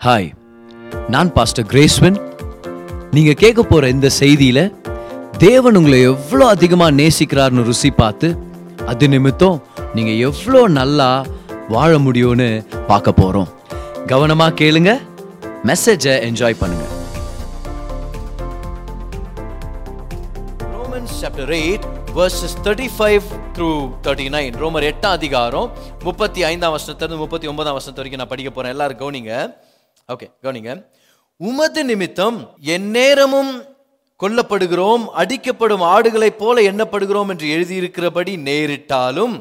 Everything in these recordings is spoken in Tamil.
ஹாய் நான் பாஸ்டர் கிரேஸ்வன் நீங்க கேட்க போற இந்த செய்தியில தேவன் உங்களை எவ்வளோ அதிகமா நேசிக்கிறார்னு ருசி பார்த்து அது நிமித்தம் நீங்க எவ்வளோ நல்லா வாழ முடியும்னு பார்க்க போறோம். கவனமா கேளுங்க மெசேஜை என்ஜாய் பண்ணுங்க. Romans chapter eight verses 35 through 39 ரோமர் எட்டாம் அதிகாரம் முப்பத்தி ஐந்தாம் வருஷத்துலேருந்து முப்பத்தி ஒன்பதாம் வருஷத்து வரைக்கும் நான் படிக்க போறேன். எல்லாரும் கவனிங்க. ஓகே கவனிங்க. உமது நிமித்தம் எந்நேரமும் கொல்லப்படுகிறோம் அடிக்கப்படும் ஆடுகளைப் போல எண்ணப்படுகிறோம் என்று எழுதியிருக்கிறபடி நேரிட்டாலும்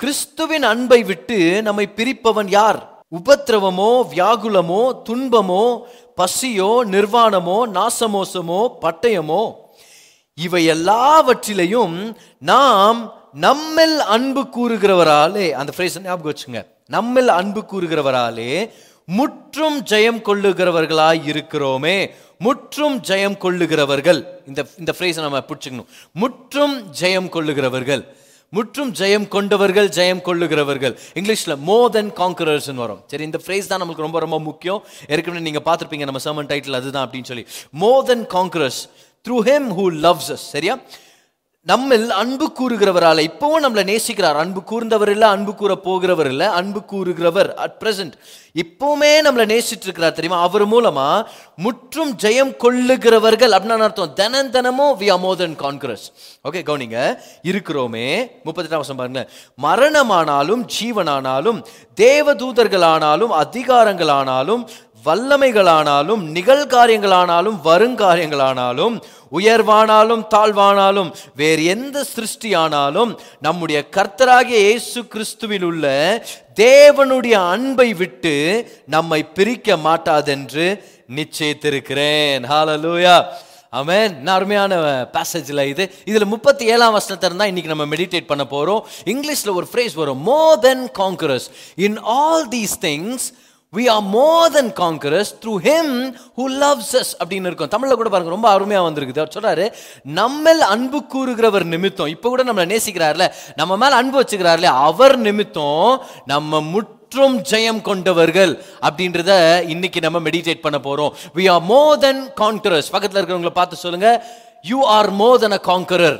கிறிஸ்துவின் அன்பை விட்டு நம்மை பிரிப்பவன் யார்? உபத்திரவமோ வியாகுலமோ துன்பமோ பசியோ நிர்வாணமோ நாசமோசமோ பட்டயமோ இவை எல்லாவற்றிலையும் நாம் நம்மில் அன்பு கூறுகிறவராலே அந்த ஃப்ரேஸ் ஞாபகம் வச்சுங்க. நம்மில் அன்பு கூறுகிறவராலே முற்றும் ஜெயம் கொள்ளுகிறவர்களாய் இருக்கிறோமே. முற்றும் ஜெயம் கொள்ளுகிறவர்கள். இந்த இந்த ஃப்ரேஸை நம்ம பிடிச்சிக்கணும். முற்றும் ஜெயம் கொள்ளுகிறவர்கள். முற்றும் ஜெயம் கொண்டவர்கள் ஜெயம் கொள்ளுகிறவர்கள். இங்கிலீஷில் மோர் தென் காங்கரர்ஸ் வரும். சரி இந்த ஃப்ரேஸ் தான் நமக்கு ரொம்ப ரொம்ப முக்கியம். ஏற்கனவே நீங்கள் பார்த்துருப்பீங்க நம்ம சர்மன் டைட்டில் அதுதான் அப்படின்னு சொல்லி. More than conquerors through him who loves us சரியா? நம்மில் அன்பு கூறுகிறவரால இப்பவும் நம்மளை நேசிக்கிறார். அன்பு கூர்ந்தவர் இல்லை அன்பு கூற போகிறவர் இல்லை அன்பு கூறுகிறவர் அட் பிரசன்ட் இப்பவுமே நம்மளை நேசிட்டு இருக்கிறார் தெரியுமா? அவர் மூலமா முற்றும் ஜெயம் கொள்ளுகிறவர்கள் அப்படின்னு அர்த்தம்? தினம் தினமும் we are more than conquerors okay கவுனிங்க. இருக்கிறோமே. முப்பத்தெட்டாம் வருஷம் பாருங்க. மரணமானாலும் ஜீவனானாலும் தேவதூதர்களானாலும் அதிகாரங்களானாலும் வல்லமைகளானாலும் நிகழ்காரியங்களானாலும் வருங்காரியங்களானாலும் உயர்வானாலும் தாழ்வானாலும் வேறு எந்த சிருஷ்டியானாலும் நம்முடைய கர்த்தராகிய இயேசு கிறிஸ்துவில் உள்ள தேவனுடைய அன்பை விட்டு நம்மை பிரிக்க மாட்டாதென்று நிச்சயித்திருக்கிறேன். ஹாலலூயா அவன் அருமையான பேசேஜில் இது. இதில் முப்பத்தி ஏழாம் வருஷத்தை இருந்தால் இன்றைக்கி நம்ம மெடிடேட் பண்ண போகிறோம் இங்கிலீஷில் ஒரு ஃப்ரேஸ் வரும். More than conquerors in all these things we are more than conquerors through him who loves அப்படின்னு இருக்கும். தமிழில் கூட பாருங்க ரொம்ப அருமையா வந்திருக்குது. அவர் சொல்றாரு நம்மள் அன்பு கூறுகிறவர் நிமித்தம். இப்போ கூட நம்மளை நேசிக்கிறார்ல நம்ம மேல அன்பு வச்சுக்கிறார்ல அவர் நிமித்தம் நம்ம முற்றும் ஜெயம் கொண்டவர்கள் அப்படின்றத இன்னைக்கு நம்ம மெடிடேட் பண்ண போறோம். We are more than conquerors பக்கத்தில் இருக்கிறவங்கள பார்த்து சொல்லுங்க you are more than a conqueror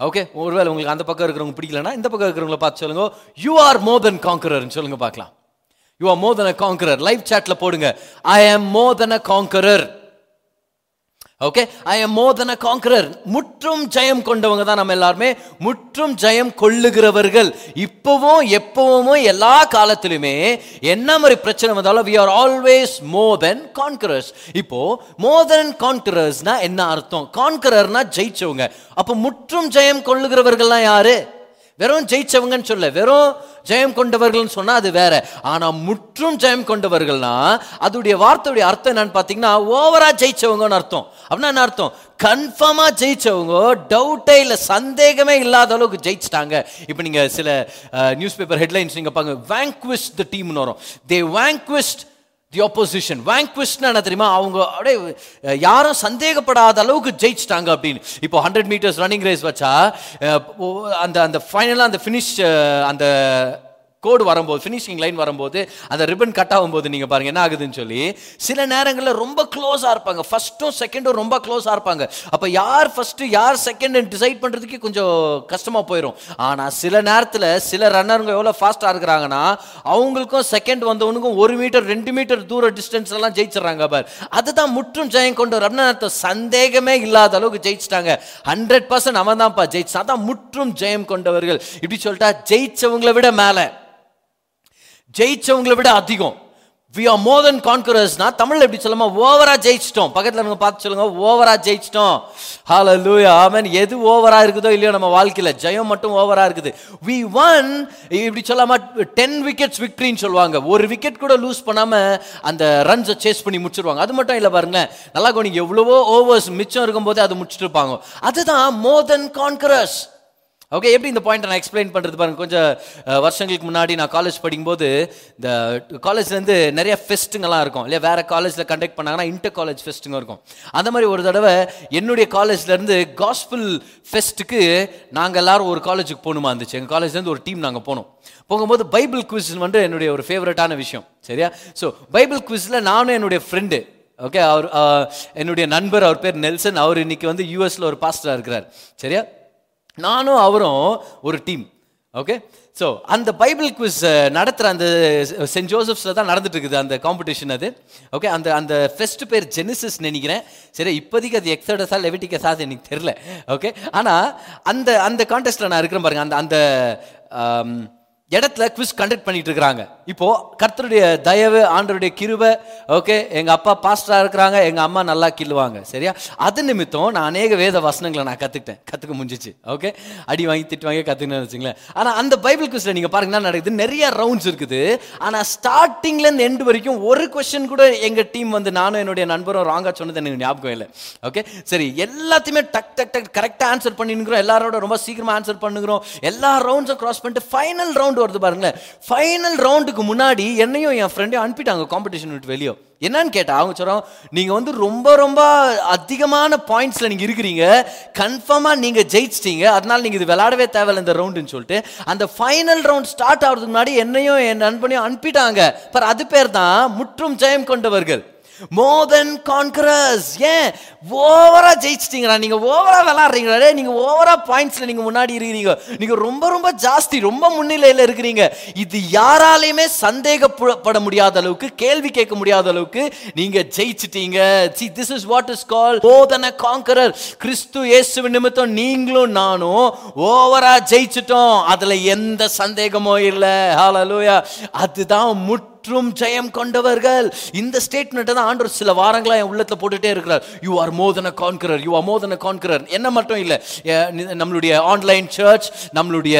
okay ஒருவேளை உங்களுக்கு அந்த பக்கம் இருக்கிறவங்க பிடிக்கலனா இந்த பக்கம் இருக்கிறவங்கள பார்த்து சொல்லுங்க. யூ ஆர் மோர் தென் காங்கரர்னு சொல்லுங்க பார்க்கலாம். You are more than a conqueror live சாட்டில் போடுங்க. ஐ ஆம் மோர் than a conqueror okay I am more than அ காங்கரர் முற்றும் ஜெயம் கொண்டவங்க தான் நம்ம எல்லாருமே. முற்றும் ஜெயம் கொள்ளுகிறவர்கள். இப்பவும் எப்பவும் எல்லா காலத்திலுமே என்ன மாதிரி பிரச்சனை வந்தாலும் we are always more than conquerors இப்போ மோர் தென் கான்கரர்ஸ்னா என்ன அர்த்தம்? கான்கரர்னா ஜெயிச்சவங்க. அப்போ முற்றும் ஜெயம் கொள்ளுகிறவர்கள்லாம் யாரு? வெறும் ஜெயிச்சவங்கன்னு சொல்ல வெறும் ஜெயம் கொண்டவர்கள்னு சொன்னால் அது வேற. ஆனால் முற்றும் ஜெயம் கொண்டவர்கள்னா அதோடைய வார்த்தையுடைய அர்த்தம் என்னன்னு பார்த்தீங்கன்னா ஓவரா ஜெயிச்சவங்கன்னு அர்த்தம். அப்படின்னா என்ன அர்த்தம்? கன்ஃபார்மாக ஜெயிச்சவங்க டவுட்டே இல்லை சந்தேகமே இல்லாத அளவுக்கு ஜெயிச்சிட்டாங்க. இப்போ நீங்கள் சில நியூஸ் பேப்பர் ஹெட்லைன்ஸ் நீங்கள் பாருங்க. வேங்க்விஸ்ட் த டீம்னு வரும். தே வேங்க்விஸ்ட் தி ஆப்போசிஷன் வேங்க்விஸ்ட்னா என்ன தெரியுமா? அவங்க அப்படியே யாரும் சந்தேகப்படாத அளவுக்கு ஜெயிச்சிட்டாங்க அப்படின்னு. இப்போ ஹண்ட்ரட் மீட்டர்ஸ் ரன்னிங் ரேஸ் வச்சா ஓ- அந்த அந்த ஃபைனலாக அந்த ஃபினிஷ் அந்த கோடு வரும்போது ஃபினிஷிங் லைன் வரும்போது அந்த ரிப்பன் கட் ஆகும்போது நீங்கள் பாருங்க என்ன ஆகுதுன்னு சொல்லி சில நேரங்களில் ரொம்ப க்ளோஸாக இருப்பாங்க. ஃபர்ஸ்ட்டும் செகண்டும் ரொம்ப க்ளோஸாக இருப்பாங்க. அப்போ யார் ஃபர்ஸ்ட்டு யார் செகண்ட் டிசைட் பண்ணுறதுக்கு கொஞ்சம் கஷ்டமாக போயிடும் ஆனால் சில நேரத்தில் சில ரன்னருங்க எவ்வளோ ஃபாஸ்ட்டாக இருக்கிறாங்கன்னா அவங்களுக்கும் செகண்ட் வந்தவனுக்கும் ஒரு மீட்டர் ரெண்டு மீட்டர் தூர டிஸ்டன்ஸ்லாம் ஜெயிச்சிடறாங்க பார். அதுதான் முற்றும் ஜெயம் கொண்டு அப்படின்னு அர்த்தம் சந்தேகமே இல்லாத அளவுக்கு ஜெயிச்சிட்டாங்க. ஹண்ட்ரட் பர்சன்ட் அவன் தான்ப்பா ஜெயிச்சான். அதான் முற்றும் ஜெயம் கொண்டவர்கள். இப்படி சொல்லிட்டா ஜெயிச்சவங்களை விட மேலே. ஜெயிச்சவங்களை விட அதிகம். வி ஆர் மோர் தென் கான்கரர்ஸ்னா தமிழ்ல எப்படி சொல்லுமா ஓவரா ஜெயிச்சிட்டோம். பக்கத்துல இருக்க பார்த்து சொல்லுங்க ஓவரா ஜெயிச்சிட்டோம். ஆலை லூயா ஆமன் எது ஓவரா இருக்குதோ இல்லையோ நம்ம வாழ்க்கையில ஜெயம் மட்டும் ஓவரா இருக்குது. வி ஒன் இப்படி சொல்லாமா டென் விக்கெட்ஸ் விக்ட்ரின்னு சொல்லுவாங்க. ஒரு விக்கெட் கூட லூஸ் பண்ணாம அந்த ரன்ஸை சேஸ் பண்ணி முடிச்சிருவாங்க. அது மட்டும் இல்லை பாருங்களேன். நல்லா கவனிங்க எவ்வளவோ ஓவர்ஸ் மிச்சம் இருக்கும்போது அது முடிச்சிட்டு இருப்பாங்க. அதுதான் மோர் தென் கான்கரர்ஸ் ஓகே எப்படி இந்த பாயிண்ட் நான் எக்ஸ்பிளைன் பண்ணுறது பாருங்க. கொஞ்சம் வருஷங்களுக்கு முன்னாடி நான் காலேஜ் படிக்கும்போது இந்த காலேஜ்லேருந்து நிறைய ஃபெஸ்ட்டுங்கெல்லாம் இருக்கும். இல்லையா வேறு காலேஜில் கண்டக்ட் பண்ணாங்கன்னா இன்டர் காலேஜ் ஃபெஸ்ட்டுங்க இருக்கும். அந்த மாதிரி ஒரு தடவை என்னுடைய காலேஜ்லேருந்து காஸ்பிள் ஃபெஸ்ட்டுக்கு நாங்கள் எல்லாரும் ஒரு காலேஜுக்கு போகணுமா இருந்துச்சு. எங்கள் காலேஜ்லேருந்து ஒரு டீம் நாங்கள் போனோம். போகும்போது பைபிள் குவிஸ் வந்து என்னுடைய ஒரு ஃபேவரட்டான விஷயம். சரியா? ஸோ பைபிள் குவிஸில் நானும் என்னுடைய ஃப்ரெண்டு ஓகே அவர் என்னுடைய நண்பர் அவர் பேர் நெல்சன். அவர் இன்னைக்கு வந்து யூஎஸில் ஒரு பாஸ்டராக இருக்கிறார். சரியா? நானும் அவரும் ஒரு டீம் ஓகே ஸோ அந்த பைபிள் குவிஸ் நடத்துகிற அந்த சென்ட் ஜோசப்ஸில் தான் நடந்துட்டு இருக்குது அந்த காம்படிஷன் அது. ஓகே அந்த அந்த ஃபெஸ்ட் பேர் ஜெனிசஸ் நினைக்கிறேன். சரி இப்போதைக்கு அது எக்ஸடஸா லெவிட்டிகஸா அது எனக்கு தெரில ஓகே ஆனால் அந்த அந்த கான்டெஸ்ட்டில் நான் இருக்கிறேன் பாருங்க. அந்த அந்த இடத்துல குவிஸ் கண்டக்ட் பண்ணிட்டு இருக்கிறாங்க இப்போ கர்த்தருடைய தயவு ஆண்டருடைய கிருவை ஓகே எங்க அப்பா பாஸ்டரா இருக்கிறாங்க எங்க அம்மா நல்லா கிள்ளுவாங்க சரியா? அது நிமித்தம் நான் அநேக வேத வசனங்களை நான் கத்துக்கிட்டேன். கத்துக்க முடிஞ்சிச்சு ஓகே அடி வாங்கி திட்டு வாங்கி கத்துக்கணும்னு வச்சுங்களேன். ஆனா அந்த பைபிள் குவிஸ்ல நீங்க பாருங்க என்ன நடக்குது. நிறைய ரவுண்ட்ஸ் இருக்குது. ஆனா ஸ்டார்டிங்ல இருந்து எண்டு வரைக்கும் ஒரு கொஸ்டின் கூட எங்க டீம் வந்து நானும் என்னுடைய நண்பரும் ராங்கா சொன்னது எனக்கு ஞாபகம் இல்லை ஓகே சரி எல்லாத்தையுமே டக் டக் டக் கரெக்டா ஆன்சர் பண்ணிருக்கிறோம் எல்லாரோட ரொம்ப சீக்கிரமா ஆன்சர் பண்ணுகிறோம் எல்லா ரவுண்ட்ஸும் கிராஸ் பண்ணிட்டு ஃபைனல் ரவுண்ட் வருது பாருங்களேன். ஃபைனல் ரவுண்டுக்கு முன்னாடி என்னையும் என் ஃப்ரெண்டையும் அனுப்பிட்டாங்க காம்படிஷன் விட்டு வெளியே. என்னன்னு கேட்டால் அவங்க சொல்கிறோம் நீங்க வந்து ரொம்ப ரொம்ப அதிகமான பாயிண்ட்ஸ்ல நீங்க இருக்கிறீங்க. கன்ஃபார்மா நீங்க ஜெயிச்சிட்டீங்க. அதனால நீங்க இது விளையாடவே தேவையில்ல இந்த ரவுண்டுன்னு சொல்லிட்டு. அந்த ஃபைனல் ரவுண்ட் ஸ்டார்ட் ஆகிறதுக்கு முன்னாடி என்னையும் என் நண்பனையும் அனுப்பிட்டாங்க. பர் அது பேர் தான் முற்றும் ஜெயம் கொண்டவர்கள். மோர் தென் கான்கரஸ் ஏன்? ஓவரா ஜெயிச்சிட்டீங்களா நீங்க ஓவரா விளாடுறீங்களே? நீங்க ஓவரா பாயிண்ட்ஸ்ல நீங்க முன்னாடி இருக்கிறீங்க. நீங்க ரொம்ப ரொம்ப ஜாஸ்தி ரொம்ப முன்னிலையில இருக்கிறீங்க. இது யாராலையுமே சந்தேகப்பட முடியாத அளவுக்கு கேள்வி கேட்க முடியாத அளவுக்கு நீங்க ஜெயிச்சிட்டீங்க. See this is what is call more than a conqueror கிறிஸ்து இயேசு நிமித்தம் நீங்களும் நானும் ஓவரா ஜெயிச்சிட்டோம். அதுல எந்த சந்தேகமோ இல்லை. ஹalleluya அதுதான் முட்டு மற்றும் ஜெயம் கொண்டவர்கள். இந்த ஸ்டேட்மெண்ட்டை தான் ஆண்டவர் சில வாரங்களாக என் உள்ளத்தில் போட்டுகிட்டே இருக்கிறார். You are more than a conqueror you are more than a conqueror என்ன மட்டும் இல்லை நம்மளுடைய ஆன்லைன் சர்ச் நம்மளுடைய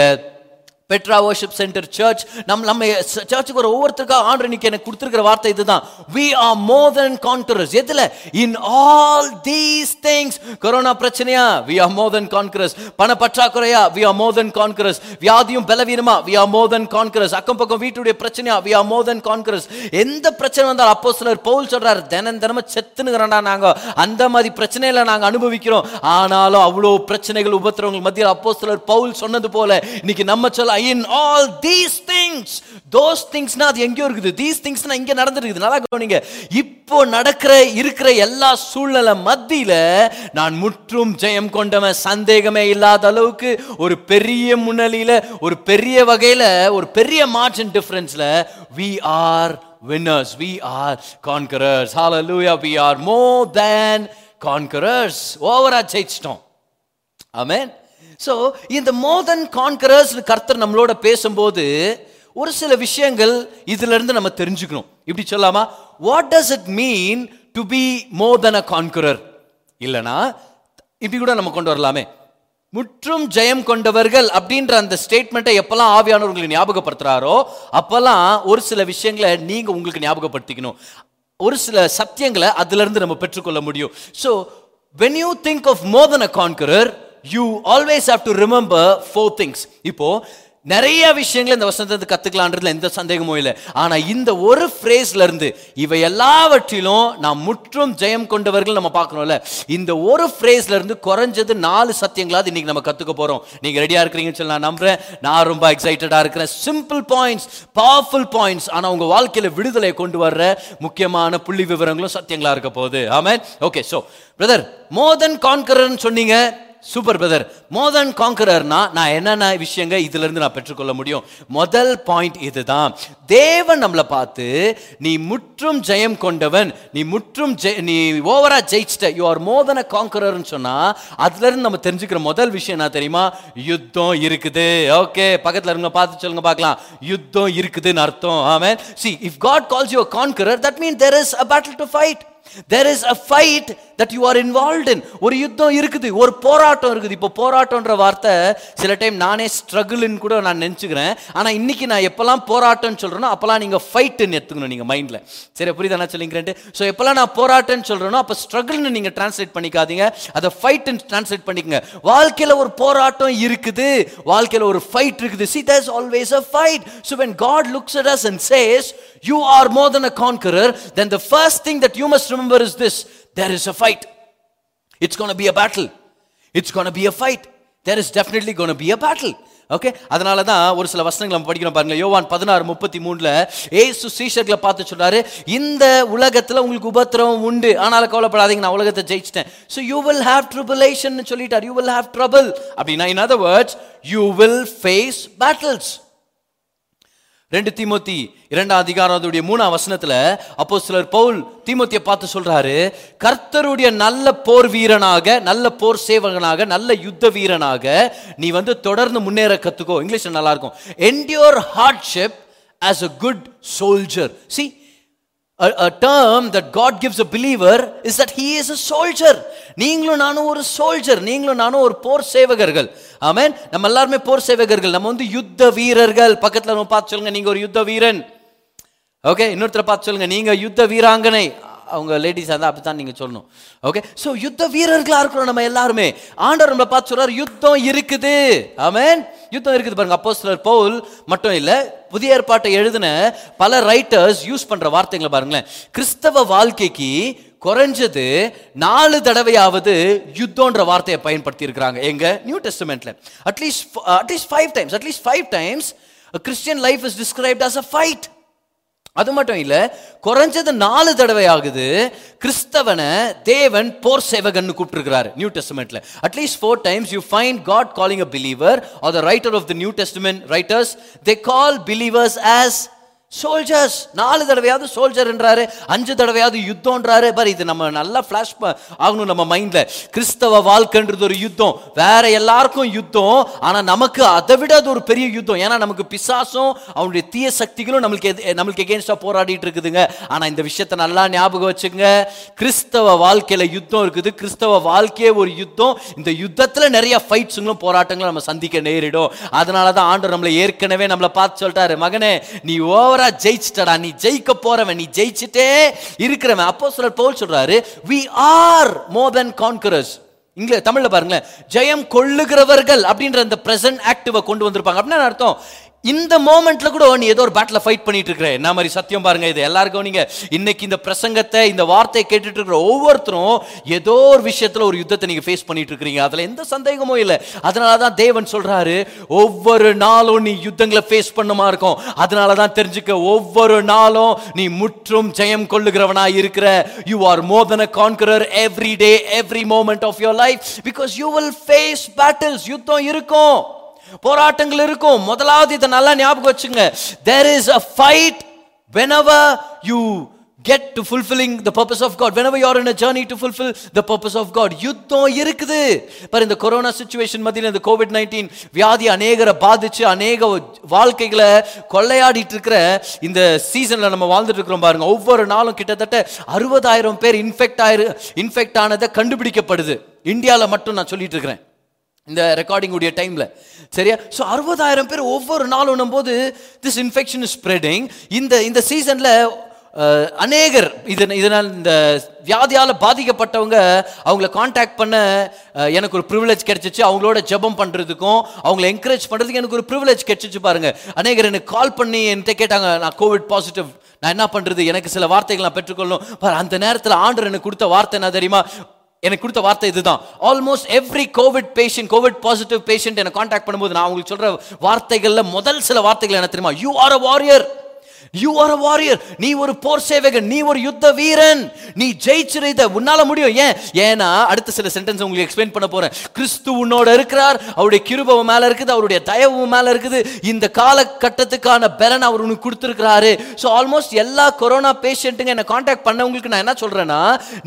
பெட்ரா வர்ஷிப் சென்டர் சர்ச் நம் நம்ம சர்ச்சுக்கு வர ஒவ்வொருத்தருக்கா ஆண்டு இன்னைக்கு எனக்கு கொடுத்துருக்கிற வார்த்தை இதுதான். We are more than conquerors எதுல? In all these things corona பிரச்சனையா? We are more than conquerors பண பற்றாக்குறையா? We are more than conquerors வியாதியும் பலவீனமா? We are more than conquerors அக்கம் பக்கம் வீட்டுடைய பிரச்சனையா? We are more than conquerors எந்த பிரச்சனை வந்தாலும் அப்போ சிலர் பவுல் சொல்றாரு தினம் தினமும் செத்துனுங்கிறோம்டா நாங்க. அந்த மாதிரி பிரச்சனையில நாங்க அனுபவிக்கிறோம். ஆனாலும் அவ்வளோ பிரச்சனைகள் உபத்திரவங்கள் மத்தியில் அப்போ சிலர் பவுல் சொன்னது போல இன்னைக்கு நம்ம சொல்ல in all these things. Those thingsனா அது எங்கேயோ இருக்குது. These thingsனா இங்கே நடந்துருக்குது. நல்லா கவனிங்க. இப்போ நடக்கிற இருக்கிற எல்லா சூழ்நிலை மத்தியில நான் முற்றும் ஜெயம் கொண்டவன். சந்தேகமே இல்லாத அளவுக்கு ஒரு பெரிய முன்னணியில ஒரு பெரிய வகையில ஒரு பெரிய மார்ஜின் டிஃபரன்ஸ்ல we winners winners. We are conquerors. Hallelujah. We are more than conquerors ஓவரா ஜெயிச்சிட்டோம். ஆமென் ஸோ இந்த மோர் தென் கான்கரர்ஸ் கர்த்தர் நம்மளோட பேசும்போது ஒரு சில விஷயங்கள் இதிலிருந்து நம்ம தெரிஞ்சுக்கணும். இப்படி சொல்லாமா what does it mean to be more than a conqueror இல்லைனா இப்படி கூட நம்ம கொண்டு வரலாமே. முற்றும் ஜெயம் கொண்டவர்கள் அப்படின்ற அந்த ஸ்டேட்மெண்ட்டை எப்பெல்லாம் ஆவியானவர் ஞாபகப்படுத்துகிறாரோ ஞாபகப்படுத்துறாரோ அப்பெல்லாம் ஒரு சில விஷயங்களை நீங்கள் உங்களுக்கு ஞாபகப்படுத்திக்கணும். ஒரு சில சத்தியங்களை அதுலருந்து நம்ம பெற்றுக்கொள்ள முடியும். So when you think of more than a you always have to remember four things இப்போ நிறைய விஷயங்களை இந்த வசனத்தை கத்துக்கலான்றதுல எந்த சந்தேகமும் இல்லை. ஆனால் இந்த ஒரு ஃப்ரேஸ்ல இருந்து இவை எல்லாவற்றிலும் நாம் முற்றும் ஜெயம் கொண்டவர்கள் நம்ம பார்க்கணும்ல. இந்த ஒரு ஃப்ரேஸ்ல இருந்து குறைஞ்சது நாலு சத்தியங்களாவது இன்னைக்கு நம்ம கத்துக்க போகிறோம் நீங்கள் ரெடியா இருக்கிறீங்கன்னு சொல்லி நான் நம்புறேன். நான் ரொம்ப எக்ஸைட்டடா இருக்கிறேன். சிம்பிள் பாயிண்ட்ஸ் பவர்ஃபுல் பாயிண்ட்ஸ் ஆனால் உங்க வாழ்க்கையில விடுதலை கொண்டு வர்ற முக்கியமான புள்ளி விவரங்களும் சத்தியங்களா இருக்க போகுது. ஆமாம் okay so brother more than கான்கரர்னு சொன்னீங்க. சூப்பர் பிரதர் மோர் தன் காங்கரர்னா நான் என்னென்ன விஷயங்க இதுலருந்து நான் பெற்றுக்கொள்ள முடியும்? முதல் பாயிண்ட் இதுதான். தேவன் நம்மளை பார்த்து நீ முற்றும் ஜெயம் கொண்டவன் நீ முற்றும் ஜெய நீ ஓவரா ஜெயிச்சிட்ட யூ ஆர் மோர் தன் அ கான்கரர்னு சொன்னா அதுல இருந்து நம்ம தெரிஞ்சுக்கிற முதல் விஷயம் என்ன தெரியுமா? யுத்தம் இருக்குது. ஓகே பக்கத்துல இருங்க பார்த்து சொல்லுங்க பார்க்கலாம். யுத்தம் இருக்குதுன்னு அர்த்தம். Amen see if God calls you a that mean there is a battle to fight there is a fight that you are involve in ஒரு யுத்தம் இருக்குது ஒரு போராட்டம் இருக்குது. இப்போ போராட்டம்ன்ற வார்த்தை சில டைம் நானே ஸ்ட்ரகிள்னு கூட நான் நினச்சிக்கிறேன். ஆனால் இன்னைக்கு நான் எப்போல்லாம் போராட்டம்னு சொல்கிறேனோ அப்போல்லாம் நீங்கள் ஃபைட்டுன்னு எடுத்துக்கணும் நீங்கள் மைண்டில் சரி புரியுதா நான் சொல்லிங்கிறேன் ஸோ எப்போல்லாம் நான் போராட்டம்னு சொல்கிறேனோ அப்போ ஸ்ட்ரகிள்னு நீங்கள் டிரான்ஸ்லேட் பண்ணிக்காதீங்க. அதை ஃபைட்டுன்னு டிரான்ஸ்லேட் பண்ணிக்கங்க. வாழ்க்கையில் ஒரு போராட்டம் இருக்குது. வாழ்க்கையில் ஒரு ஃபைட் இருக்குது. See there's always a fight so when God looks at us and says you are more than a conqueror then the first thing that you must remember is this there is a fight. It's going to be a battle. It's going to be a fight. There is definitely going to be a battle. Okay அதனால தான் ஒரு சில வசனங்கள் நம்ம படிக்கிறோம் பாருங்க யோவான் பதினாறு முப்பத்தி மூணுல ஏசு சீஷர்களை பார்த்து சொல்றாரு இந்த உலகத்துல உங்களுக்கு உபத்திரவம் உண்டு. ஆனாலும் கவலைப்படாதீங்க நான் உலகத்தை ஜெயிச்சிட்டேன். So you will have tribulation சொல்லிட்டார். யூ வில் ஹேவ் ட்ரபிள் அப்படின்னா in other words you will face battles ரெண்டு தீமோத்தி இரண்டாம் அதிகாரத்துடைய மூணாம் வசனத்துல அப்போ சிலர் பவுல் தீமோத்தியை பார்த்து சொல்றாரு கர்த்தருடைய நல்ல போர் வீரனாக நல்ல போர் சேவகனாக நல்ல யுத்த வீரனாக நீ வந்து தொடர்ந்து முன்னேற கத்துக்கோ. இங்கிலீஷ் நல்லா இருக்கும் endure hardship as a good soldier see a, a term that God gives a believer is that he is a soldier. நீங்களும் நானும் ஒரு சோல்ஜர் நீங்களும் நானும் ஒரு போர் சேவகர்கள். ஆமேன் நம்ம எல்லாருமே போர் சேவகர்கள். நம்ம வந்து யுத்த வீரர்கள். பக்கத்தில் நம்ம பார்த்து சொல்லுங்க நீங்க ஒரு யுத்த வீரன். ஓகே இன்னொருத்தரை பார்த்து சொல்லுங்க நீங்க யுத்த வீராங்கனை. அவங்க லேடிஸ் இருந்தால் அப்படி தான் நீங்கள் சொல்லணும். ஓகே ஸோ யுத்த வீரர்களாக இருக்கிறோம் நம்ம எல்லாருமே. ஆண்டவர் நம்மளை பார்த்து சொல்கிறார் யுத்தம் இருக்குது. ஆமேன் யுத்தம் இருக்குது பாருங்க. அப்போ சிலர் பவுல் மட்டும் இல்லை புதிய ஏற்பாட்டை எழுதின பல ரைட்டர்ஸ் யூஸ் பண்ற வார்த்தைகளை பாருங்களேன். கிறிஸ்தவ வாழ்க்கைக்கு குறைஞ்சது நாலு தடவையாவது யுத்தம்ன்ற வார்த்தையை பயன்படுத்தி இருக்கிறாங்க எங்க new டெஸ்டமெண்ட்ல at least at least five times at least five times Christian life is described as a fight அது மட்டும் இல்லை குறைஞ்சது நாலு தடவை ஆகுது கிறிஸ்தவனை தேவன் போர் சேவகன் கூப்பிட்டுருக்கிறாரு new டெஸ்டமெண்ட்ல at least four times you find God calling a believer or the writer of the new testament writers they call believers as soldiers நாலு தடவையாவது சோல்ஜர் என்றாரு அஞ்சு தடவையாவது யுத்தம்ன்றாரு. பாரு இது நம்ம நல்லா ஃபிளாஷ் ஆகணும் நம்ம மைண்ட்ல கிறிஸ்தவ வாழ்க்கைன்றது ஒரு யுத்தம். வேற எல்லாருக்கும் யுத்தம். ஆனா நமக்கு அதை விட அது ஒரு பெரிய யுத்தம். ஏன்னா நமக்கு பிசாசும் அவனுடைய தீய சக்திகளும் நம்மளுக்கு எது- நம்மளுக்கு எகேன்ஸ்டா போராடிட்டு இருக்குதுங்க. ஆனா இந்த விஷயத்தை நல்லா ஞாபகம் வச்சுங்க கிறிஸ்தவ வாழ்க்கையில யுத்தம் இருக்குது. கிறிஸ்தவ வாழ்க்கையே ஒரு யுத்தம். இந்த யுத்தத்துல நிறைய ஃபைட்ஸுங்களும் போராட்டங்களும் நம்ம சந்திக்க நேரிடும். அதனால தான் நம்மளை ஏற்கனவே நம்மளை பார்த்து சொல்லிட்டாரு. மகனே நீ ஓவரா ஜெயிச்சிட்டடா. நீ ஜெயிக்க போறவன் நீ ஜெயிச்சுட்டே இருக்கிறவன். அப்போ சொல்ற போல் சொல்றாரு we are more than conquerors இங்க தமிழ்ல பாருங்களேன் ஜெயம் கொள்ளுகிறவர்கள் அப்படின்ற அந்த பிரசன்ட் ஆக்டிவை கொண்டு வந்திருப்பாங்க. அப்படின்னு அர்த்தம்? இந்த மோமெண்ட்ல கூட நீ ஏதோ ஒரு பேட்டில் ஃபைட் பண்ணிட்டு இருக்கிற என்ன மாதிரி சத்தியம் பாருங்க இது எல்லாருக்கும் நீங்க இன்னைக்கு இந்த பிரசங்கத்தை இந்த வார்த்தையை கேட்டுட்டு இருக்கிற ஒவ்வொருத்தரும் ஏதோ ஒரு விஷயத்துல ஒரு யுத்தத்தை நீங்க ஃபேஸ் பண்ணிட்டு இருக்கிறீங்க அதுல எந்த சந்தேகமும் இல்லை. அதனால தான் தேவன் சொல்றாரு ஒவ்வொரு நாளும் நீ யுத்தங்களை ஃபேஸ் பண்ணுமா இருக்கும். அதனால தான் தெரிஞ்சுக்க ஒவ்வொரு நாளும் நீ முற்றும் ஜெயம் கொள்ளுகிறவனா இருக்கிற. You are more conqueror every day every day of moment life because you will face battles face battles. யுத்தம் இருக்கும். போராட்டங்கள் இருக்கும். முதலாவது இதை நல்லா ஞாபகம் வச்சுங்க. There is a fight whenever you get to fulfilling the purpose of God whenever you are in a journey to fulfill the purpose of யுத்தம் இருக்குது. பாரு இந்த கொரோனா சுச்சுவேஷன் மத்தியில் இந்த கோவிட் நைன்டீன் வியாதி அநேகரை பாதிச்சு அநேக வாழ்க்கைகளை கொள்ளையாடிட்டு இருக்கிற இந்த சீசனில் நம்ம வாழ்ந்துட்டு இருக்கிறோம் பாருங்க. ஒவ்வொரு நாளும் கிட்டத்தட்ட அறுபதாயிரம் பேர் இன்ஃபெக்ட் ஆயிரு இன்ஃபெக்ட் ஆனதை கண்டுபிடிக்கப்படுது. இந்தியாவில் மட்டும் நான் சொல்லிட்டு இருக்கிறேன். இந்த ரெக்கார்டிங் உடைய சரியா? ஸோ அறுபதாயிரம் பேர் ஒவ்வொரு நாளும் போது திஸ் இன்ஃபெக்ஷன் இஸ் ஸ்ப்ரெடிங் இந்த இந்த சீசனில் அநேகர் இதன் இதனால் இந்த வியாதியால் பாதிக்கப்பட்டவங்க அவங்கள காண்டாக்ட் பண்ண எனக்கு ஒரு ப்ரிவிலேஜ் கிடைச்சிச்சு. அவங்களோட ஜெபம் பண்ணுறதுக்கும் அவங்கள என்கரேஜ் பண்ணுறதுக்கு எனக்கு ஒரு ப்ரிவிலேஜ் கிடைச்சிச்சு பாருங்கள் அநேகர் எனக்கு கால் பண்ணி என்கிட்ட கேட்டாங்க நான் கோவிட் பாசிட்டிவ் நான் என்ன பண்ணுறது எனக்கு சில வார்த்தைகள் நான் பெற்றுக்கொள்ளணும். பார் அந்த நேரத்தில் ஆண்டர் எனக்கு கொடுத்த வார்த்தை என்ன தெரியுமா? எனக்கு கொடுத்த வார்த்தை இதுதான். Almost every covid patient covid positive patient என்னை காண்டாக்ட் பண்ணும்போது நான் உங்களுக்கு சொல்கிற வார்த்தைகளில் முதல் சில வார்த்தைகள் என்ன தெரியுமா? You are a warrior you are a warrior நீ ஒரு போர் சேவகன். நீ ஒரு யுத்த வீரன். நீ ஜெயிச்சிரு. இதை உன்னால முடியும். ஏன்? ஏன்னா அடுத்த சில சென்டென்ஸ் உங்களுக்கு எக்ஸ்பிளைன் பண்ண போறேன். கிறிஸ்து உன்னோட இருக்கிறார். அவருடைய கிருபை மேல இருக்குது. அவருடைய தயவு மேல இருக்குது. இந்த காலகட்டத்துக்கான பலன் அவர் உனக்கு கொடுத்துருக்கிறாரு. ஸோ ஆல்மோஸ்ட் எல்லா கொரோனா பேஷண்ட்டுங்க என்னை காண்டாக்ட் பண்ணவங்களுக்கு நான் என்ன சொல்றேன்னா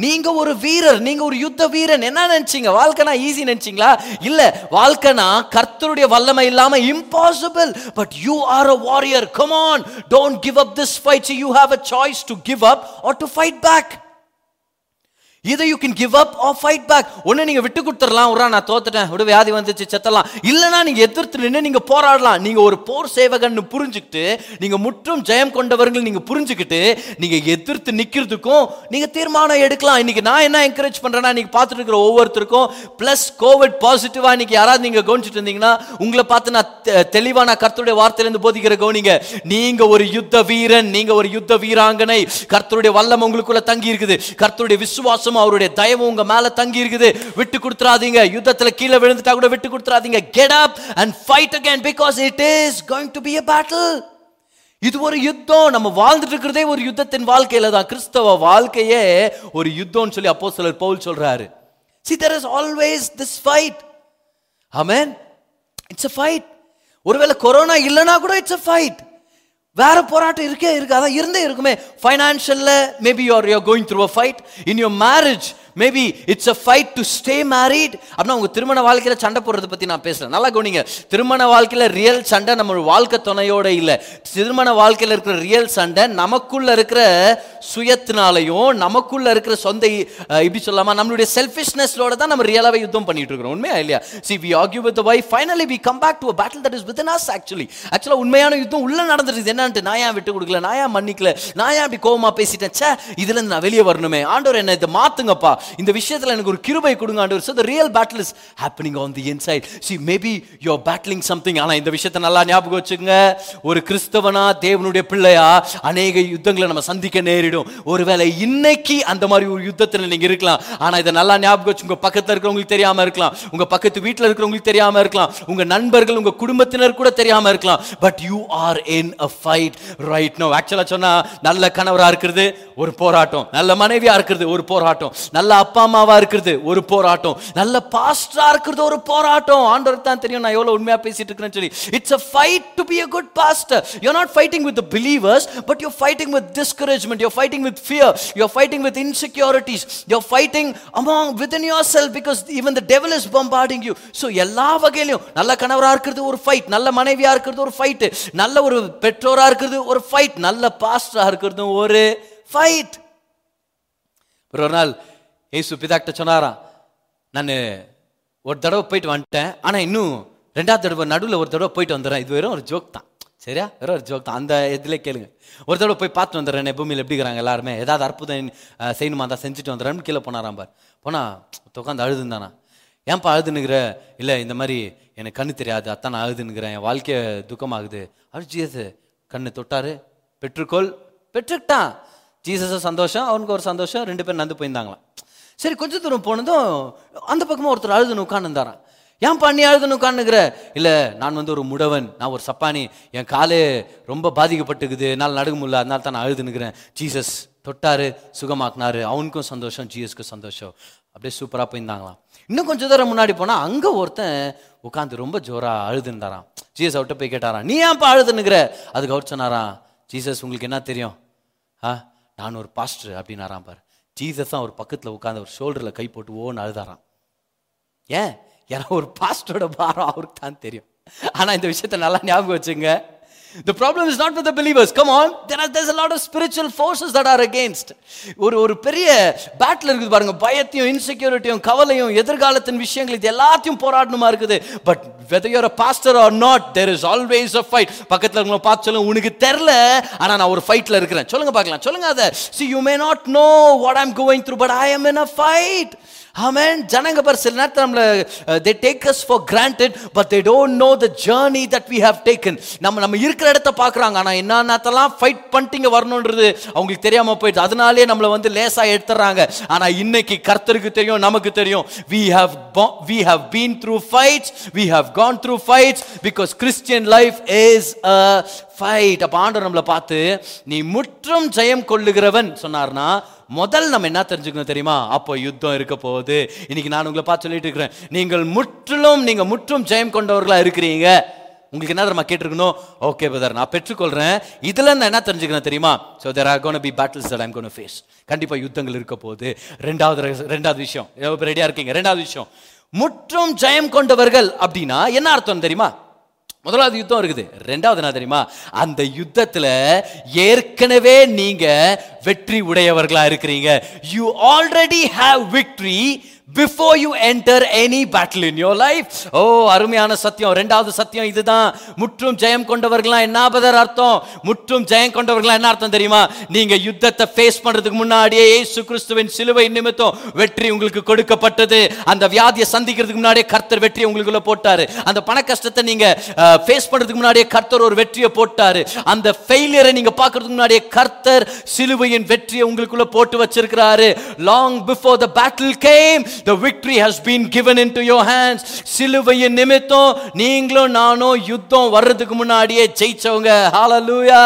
நீங்க ஒரு வீரர் நீங்க ஒரு யுத்த வீரன். என்ன நினைச்சீங்க? வாழ்க்கைனா ஈஸி நினைச்சீங்களா? இல்ல வாழ்க்கைனா கர்த்தருடைய வல்லமை இல்லாம impossible but you are a warrior come on don't give give up this fight. So you have a choice to give up or to fight back. இதை you can give up or fight back ஒன்று நீங்கள் விட்டு கொடுத்துடலாம். உரா நான் தோத்துட்டேன். விட வியாதி வந்துச்சு செத்தலாம். இல்லைனா நீங்கள் எதிர்த்து நின்று நீங்கள் போராடலாம். நீங்கள் ஒரு போர் சேவகன்னு புரிஞ்சுக்கிட்டு நீங்கள் முற்றும் ஜெயம் கொண்டவர்கள் நீங்கள் புரிஞ்சுக்கிட்டு நீங்கள் எதிர்த்து நிற்கிறதுக்கும் நீங்கள் தீர்மானம் எடுக்கலாம். இன்றைக்கி நான் என்ன என்கரேஜ் பண்ணுறேன்னா நீங்கள் பார்த்துட்டு இருக்கிற ஒவ்வொருத்தருக்கும் ப்ளஸ் கோவிட் பாசிட்டிவாக இன்னைக்கு யாராவது நீங்கள் கவனிச்சிட்டு இருந்தீங்கன்னா உங்களை பார்த்து நான் தெ- நான் கர்த்தருடைய வார்த்தையிலேருந்து போதிக்கிற கவனிங்க. நீங்கள் ஒரு யுத்த வீரன் நீங்கள் ஒரு யுத்த வீராங்கனை. கர்த்தருடைய வல்லம் உங்களுக்குள்ளே தங்கி இருக்குது கர்த்தருடைய விசுவாசம் அவருடைய தயவும் உங்க மேல தங்கி இருக்குது. விட்டு கொடுத்துறாதீங்க. யுத்தத்துல கீழே விழுந்துட்டா கூட விட்டு கொடுத்துறாதீங்க. Get up and fight again because it is going to be a battle. இது ஒரு யுத்தம். நம்ம வாழ்ந்துட்டு இருக்கிறதே ஒரு யுத்தத்தின் வாழ்க்கையில தான். கிறிஸ்தவ வாழ்க்கையே ஒரு யுத்தம்னு சொல்லி அப்போ சிலர் பவுல் சொல்றாரு. See there is always this fight. Amen it's a fight ஒருவேளை கொரோனா இல்லைனா கூட இட்ஸ் a ஃபைட் வேற போராட்டம் இருக்கே இருக்கு அதான் இருந்தே இருக்குமே. ஃபைனான்ஷியல்ல maybe you're you're going through a fight in your marriage maybe it's a fight to stay married அப்படின்னா உங்கள் திருமண வாழ்க்கையில் சண்டை போடுறத பற்றி நான் பேசுகிறேன் நல்லா கவனிங்க. திருமண வாழ்க்கையில் ரியல் சண்டை நம்ம வாழ்க்கை துணையோட இல்லை. திருமண வாழ்க்கையில் இருக்கிற ரியல் சண்டை நமக்குள்ள இருக்கிற சுயத்தினாலையும் நமக்குள்ள இருக்கிற சொந்த இப்படி சொல்லாமா நம்மளுடைய செல்ஃபிஷ்னஸோட தான் நம்ம ரியலாகவே யுத்தம் பண்ணிட்டு இருக்கிறோம். உண்மையா இல்லையா? See we argue with wife finally we come back to battle that is with us actually ஆக்சுவலா உண்மையான யுத்தம் உள்ள நடந்துருக்கு என்னன்ட்டு நான் ஏன் விட்டு கொடுக்கல? நான் ஏன் மன்னிக்கல? நான் ஏன் அப்படி கோவமா பேசிட்டேன்? சே இதுலேருந்து நான் வெளியே வரணுமே. ஆண்டவர் என்ன இதை மாத்துங்கப்பா. இந்த விஷயத்துல எனக்கு ஒரு கிருபை கொடுங்க ஆண்டவர் so the real battle is happening on the inside. See maybe you're battling ஆனா இந்த விஷயத்தை நல்லா ஞாபகம் வச்சுங்க ஒரு கிறிஸ்தவனா தேவனுடைய பிள்ளையா அநேக யுத்தங்களை நம்ம சந்திக்க நேரிடும். ஒருவேளை இன்னைக்கு அந்த மாதிரி ஒரு யுத்தத்துல நீங்க இருக்கலாம். ஆனா இதை நல்லா ஞாபகம் வச்சு உங்க பக்கத்துல இருக்கிறவங்களுக்கு தெரியாம இருக்கலாம். உங்க பக்கத்து வீட்டுல இருக்கிறவங்களுக்கு தெரியாம இருக்கலாம். உங்க நண்பர்கள் உங்க குடும்பத்தினர் கூட தெரியாம இருக்கலாம். But you are in a fight right no ஆக்சுவலா சொன்னா நல்ல கணவரா இருக்கிறது ஒரு போராட்டம். நல்ல மனைவியா இருக்கிறது ஒரு போராட்டம். நல்ல நல்ல அப்பா அம்மாவா இருக்கிறது ஒரு போராட்டம் நல்ல பாஸ்டரா இருக்கிறது ஒரு போராட்டம் ஆண்டவருக்கு தான் தெரியும் நான் எவ்வளவு உண்மையா பேசிட்டு இருக்கிறேன்னு சொல்லி it's a fight to be a good pastor you not fighting with believers but you fighting with discouragement you fighting with fear you fighting with insecurities you fighting among with in your self because even the devil is bombarding you so எல்லா வகையிலையும் நல்ல கணவரா இருக்கிறது ஒரு ஃபைட் நல்ல மனைவியா இருக்கிறது ஒரு ஃபைட் நல்ல ஒரு பெற்றோரா இருக்கிறது ஒரு ஃபைட் நல்ல பாஸ்டரா இருக்கிறது ஒரு ஃபைட் ஒரு நாள் ஏசு பிதாக்கிட்ட சொன்னாராம் நான் ஒரு தடவை போயிட்டு வந்துட்டேன். ஆனால் இன்னும் ரெண்டாவது தடவை நடுவில் ஒரு தடவை போயிட்டு வந்துடுறேன். இது வெறும் ஒரு ஜோக் தான். சரியா? வெறும் ஒரு ஜோக் தான். அந்த இதில் கேளுங்க. ஒரு தடவை போய் பார்த்து வந்துடுறேன். பூமியில் எப்படி இருக்கிறாங்க எல்லாருமே? ஏதாவது அற்புதம் செய்யணுமா தான் செஞ்சுட்டு வந்துடுறேன்னு கீழே போனாராம் பார். போனா உட்காந்து அழுதுந்தானா ஏன்பா அழுதுனுங்கிற இல்லை இந்த மாதிரி எனக்கு கண்ணு தெரியாது. அத்தான் நான் அழுதுனுங்கிறேன் என் வாழ்க்கையை துக்கமாகுது. அப்படி ஜீசஸ் கண்ணு தொட்டாரு. பெற்றுக்கோள். பெற்றுக்கிட்டான். ஜீசஸும் சந்தோஷம் அவனுக்கு ஒரு சந்தோஷம். ரெண்டு பேரும் நந்து போயிருந்தாங்களாம். சரி கொஞ்ச தூரம் போனதும் அந்த பக்கமாக ஒருத்தர் அழுதுன்னு உட்காந்துருந்தாரான் ஏன் பண்ணி அழுதுன்னு உட்காந்துக்கிற இல்லை நான் வந்து ஒரு முடவன். நான் ஒரு சப்பானி. என் காலே ரொம்ப பாதிக்கப்பட்டுக்குது. என்னால் நடுக்க முடியல. அதனால தான் நான் அழுதுனுக்கிறேன் ஜீசஸ் தொட்டாரு சுகமாக்குனாரு. அவனுக்கும் சந்தோஷம் ஜீசஸ்க்கும் சந்தோஷம். அப்படியே சூப்பராக போயிருந்தாங்களாம். இன்னும் கொஞ்சம் தூரம் முன்னாடி போனால் அங்கே ஒருத்தன் உட்காந்து ரொம்ப ஜோராக அழுதுந்தாராம் ஜீசஸ் அவர்கிட்ட போய் கேட்டாராம் நீ ஏன்ப்பா அழுதுனுக்கிற அதுக்கு அவர் சொன்னாராம் ஜீசஸ் உங்களுக்கு என்ன தெரியும்? ஆ நான் ஒரு பாஸ்டர். அப்படின்னாராம் பாரு. ஜீசஸ் அவர் ஒரு பக்கத்தில் உட்காந்து ஒரு ஷோல்டரில் கை போட்டு ஓன்னு அழுதாராம். ஏன்? ஏன்னா ஒரு பாஸ்டரோட பாரம் அவருக்கு தான் தெரியும். ஆனால் இந்த விஷயத்த நல்லா ஞாபகம் வச்சுங்க. The problem is not with the believers come on there are there's lot of spiritual forces that are against ஒரு ஒரு பெரிய பேட்டில் இருக்குது பாருங்க பயத்தையும் இன்செக்யூரிட்டியும் கவலையும் எதிர்காலத்தின் விஷயங்கள் இது எல்லாத்தையும் போராடணுமா இருக்குது but whether you're a pastor or not there is always a fight பக்கத்தில் இருக்கவங்க பார்த்து சொல்லுங்க உனக்கு தெரில ஆனால் நான் ஒரு ஃபைட்டில் இருக்கிறேன் சொல்லுங்க பார்க்கலாம் சொல்லுங்க அதை see you may not know what I'm going through but I am in a fight amen. ஜனங்க பார் சில நேரத்தில் நம்மளை they take us for granted but they don't know the journey that we have taken நம்ம நம்ம இருக்கிற இடத்த பார்க்குறாங்க ஆனால் என்னென்னத்தெல்லாம் ஃபைட் பண்ணிட்டு வரணுன்றது அவங்களுக்கு தெரியாமல் போயிடுது. அதனாலே நம்மளை வந்து லேசாக எடுத்துறாங்க. ஆனால் இன்னைக்கு கர்த்தருக்கு தெரியும் நமக்கு தெரியும். We have we have been through fights we have gone through fights because Christian life is a fight அப்போ ஆண்டவர் நம்மளை பார்த்து நீ முற்றும் ஜெயம் கொள்ளுகிறவன் சொன்னார்னா முதல் நம்ம என்ன தெரிஞ்சுக்கணும் தெரியுமா? அப்போ யுத்தம் இருக்க போகுது. இன்னைக்கு நான் உங்களை பார்த்து சொல்லிட்டு இருக்கிறேன். நீங்கள் முற்றிலும் நீங்க முற்றும் ஜெயம் கொண்டவர்களா இருக்கிறீங்க. உங்களுக்கு என்ன தெரியுமா கேட்டிருக்கணும்? ஓகே பிரதர் நான் பெற்றுக்கொள்றேன். இதுல நான் என்ன தெரிஞ்சுக்கிறேன் தெரியுமா? So there are gonna be battles I'm gonna face கண்டிப்பாக யுத்தங்கள் இருக்க போகுது. ரெண்டாவது ரெண்டாவது விஷயம். ரெடியாக இருக்கீங்க? ரெண்டாவது விஷயம். முற்றும் ஜெயம் கொண்டவர்கள் அப்படின்னா என்ன அர்த்தம் தெரியுமா? முதலாவது யுத்தம் இருக்குது. ரெண்டாவது என்ன தெரியுமா? அந்த யுத்தத்துல ஏற்கனவே நீங்க வெற்றி உடையவர்களா இருக்கிறீங்க. You already have victory before you enter any battle in your life oh அருமையான சத்தியம். ரெண்டாவது சத்தியம் இதுதான். முற்றும் ஜெயம் கொண்டவர்களா என்ன பதர் அர்த்தம்? முற்றும் ஜெயம் கொண்டவர்கள்லாம் என்ன அர்த்தம் தெரியுமா? நீங்க யுத்தத்தை ஃபேஸ் பண்றதுக்கு முன்னாடியே ஏசு கிறிஸ்துவின் சிலுவை நிமித்தம் வெற்றி உங்களுக்கு கொடுக்கப்பட்டது. அந்த வியாதியை சந்திக்கிறதுக்கு முன்னாடியே கர்த்தர் வெற்றி உங்களுக்குள்ள போட்டாரு. அந்த பண கஷ்டத்தை நீங்க ஃபேஸ் பண்றதுக்கு முன்னாடியே கர்த்தர் ஒரு வெற்றியை போட்டாரு. அந்த ஃபெயிலியரை நீங்க பார்க்கறதுக்கு முன்னாடியே கர்த்தர் சிலுவையின் வெற்றியை உங்களுக்குள்ள போட்டு வச்சிருக்கிறாரு. Long before the battle came the victory has been given in to your hands சிலுவையின் நிமித்தம் நீங்களும் நானும் யுத்தம் வர்றதுக்கு முன்னாடியே ஜெயிச்சவங்க. ஹாலலூயா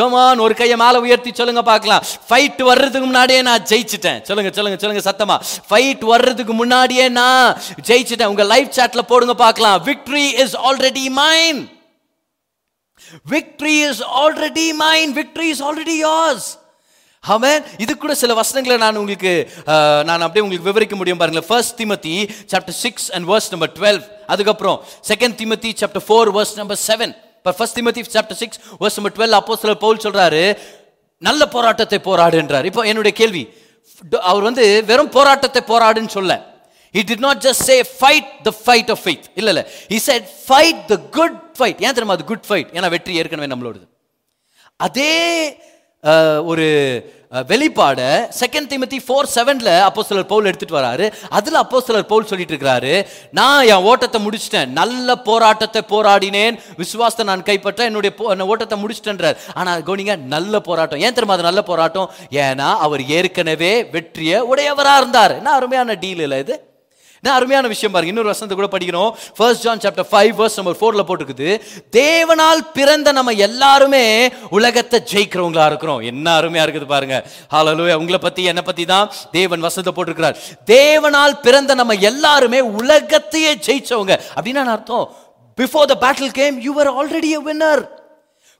கமான் ஒரு கையை மேலே உயர்த்தி சொல்லுங்க பார்க்கலாம். ஃபைட் வர்றதுக்கு முன்னாடியே நான் ஜெயிச்சிட்டேன். சொல்லுங்க சொல்லுங்க சொல்லுங்க சத்தமா. ஃபைட் வர்றதுக்கு முன்னாடியே நான் ஜெயிச்சிட்டேன். உங்க லைவ் சாட்ல போடுங்க பார்க்கலாம். Victory is already mine victory is already mine victory is already yours. அவன் இது கூட சில வசனங்களை நான் உங்களுக்கு நான் அப்படியே உங்களுக்கு விவரிக்க முடியும் பாருங்களேன். First Timothy chapter six and verse number twelve அதுக்கப்புறம் second Timothy chapter four verse number seven இப்போ first Timothy chapter six verse number twelve அப்போ சில பவுல் சொல்கிறாரு நல்ல போராட்டத்தை போராடுன்றார் இப்போ என்னுடைய கேள்வி அவர் வந்து வெறும் போராட்டத்தை போராடுன்னு சொல்ல. He did not just say fight the fight of faith. இல்ல இல்ல. He said fight the good fight. ஏன் தெரியுமா அது குட் ஃபைட் ஏன்னா வெற்றி ஏற்கனவே நம்மளோடது. அதே ஒரு வெளிப்பாடை வெளிப்பாட செகண்ட் திமத்தி ஃபோர் செவனில் அப்போ சிலர் பவுல் எடுத்துட்டு வராரு. அதில் அப்போ சிலர் பவுல் சொல்லிட்டு இருக்கிறாரு நான் என் ஓட்டத்தை முடிச்சிட்டேன். நல்ல போராட்டத்தை போராடினேன். விசுவாசத்தை நான் கைப்பற்ற என்னுடைய ஓட்டத்தை முடிச்சிட்டேன்றார். ஆனால் கோனிங்க நல்ல போராட்டம். ஏன் தெரியுமா அது நல்ல போராட்டம்? ஏன்னா அவர் ஏற்கனவே வெற்றியை உடையவராக இருந்தார். என்ன அருமையான டீல் இல்லை இது? என்ன அருமையான விஷயம் பாருங்க. இன்னொரு வசனத்தை கூட படிக்கிறோம். First John chapter five verse number ஃபோரில் போட்டுருக்குது. தேவனால் பிறந்த நம்ம எல்லாருமே உலகத்தை ஜெயிக்கிறவங்களா இருக்கிறோம். என்ன அருமையாக இருக்குது பாருங்க. ஹalleluya உங்களை பற்றி என்னை பற்றி தான் தேவன் வசனத்தை போட்டிருக்கிறார். தேவனால் பிறந்த நம்ம எல்லாருமே உலகத்தையே ஜெயிச்சவங்க. அப்படின்னா அர்த்தம். Before the battle came you are already a winner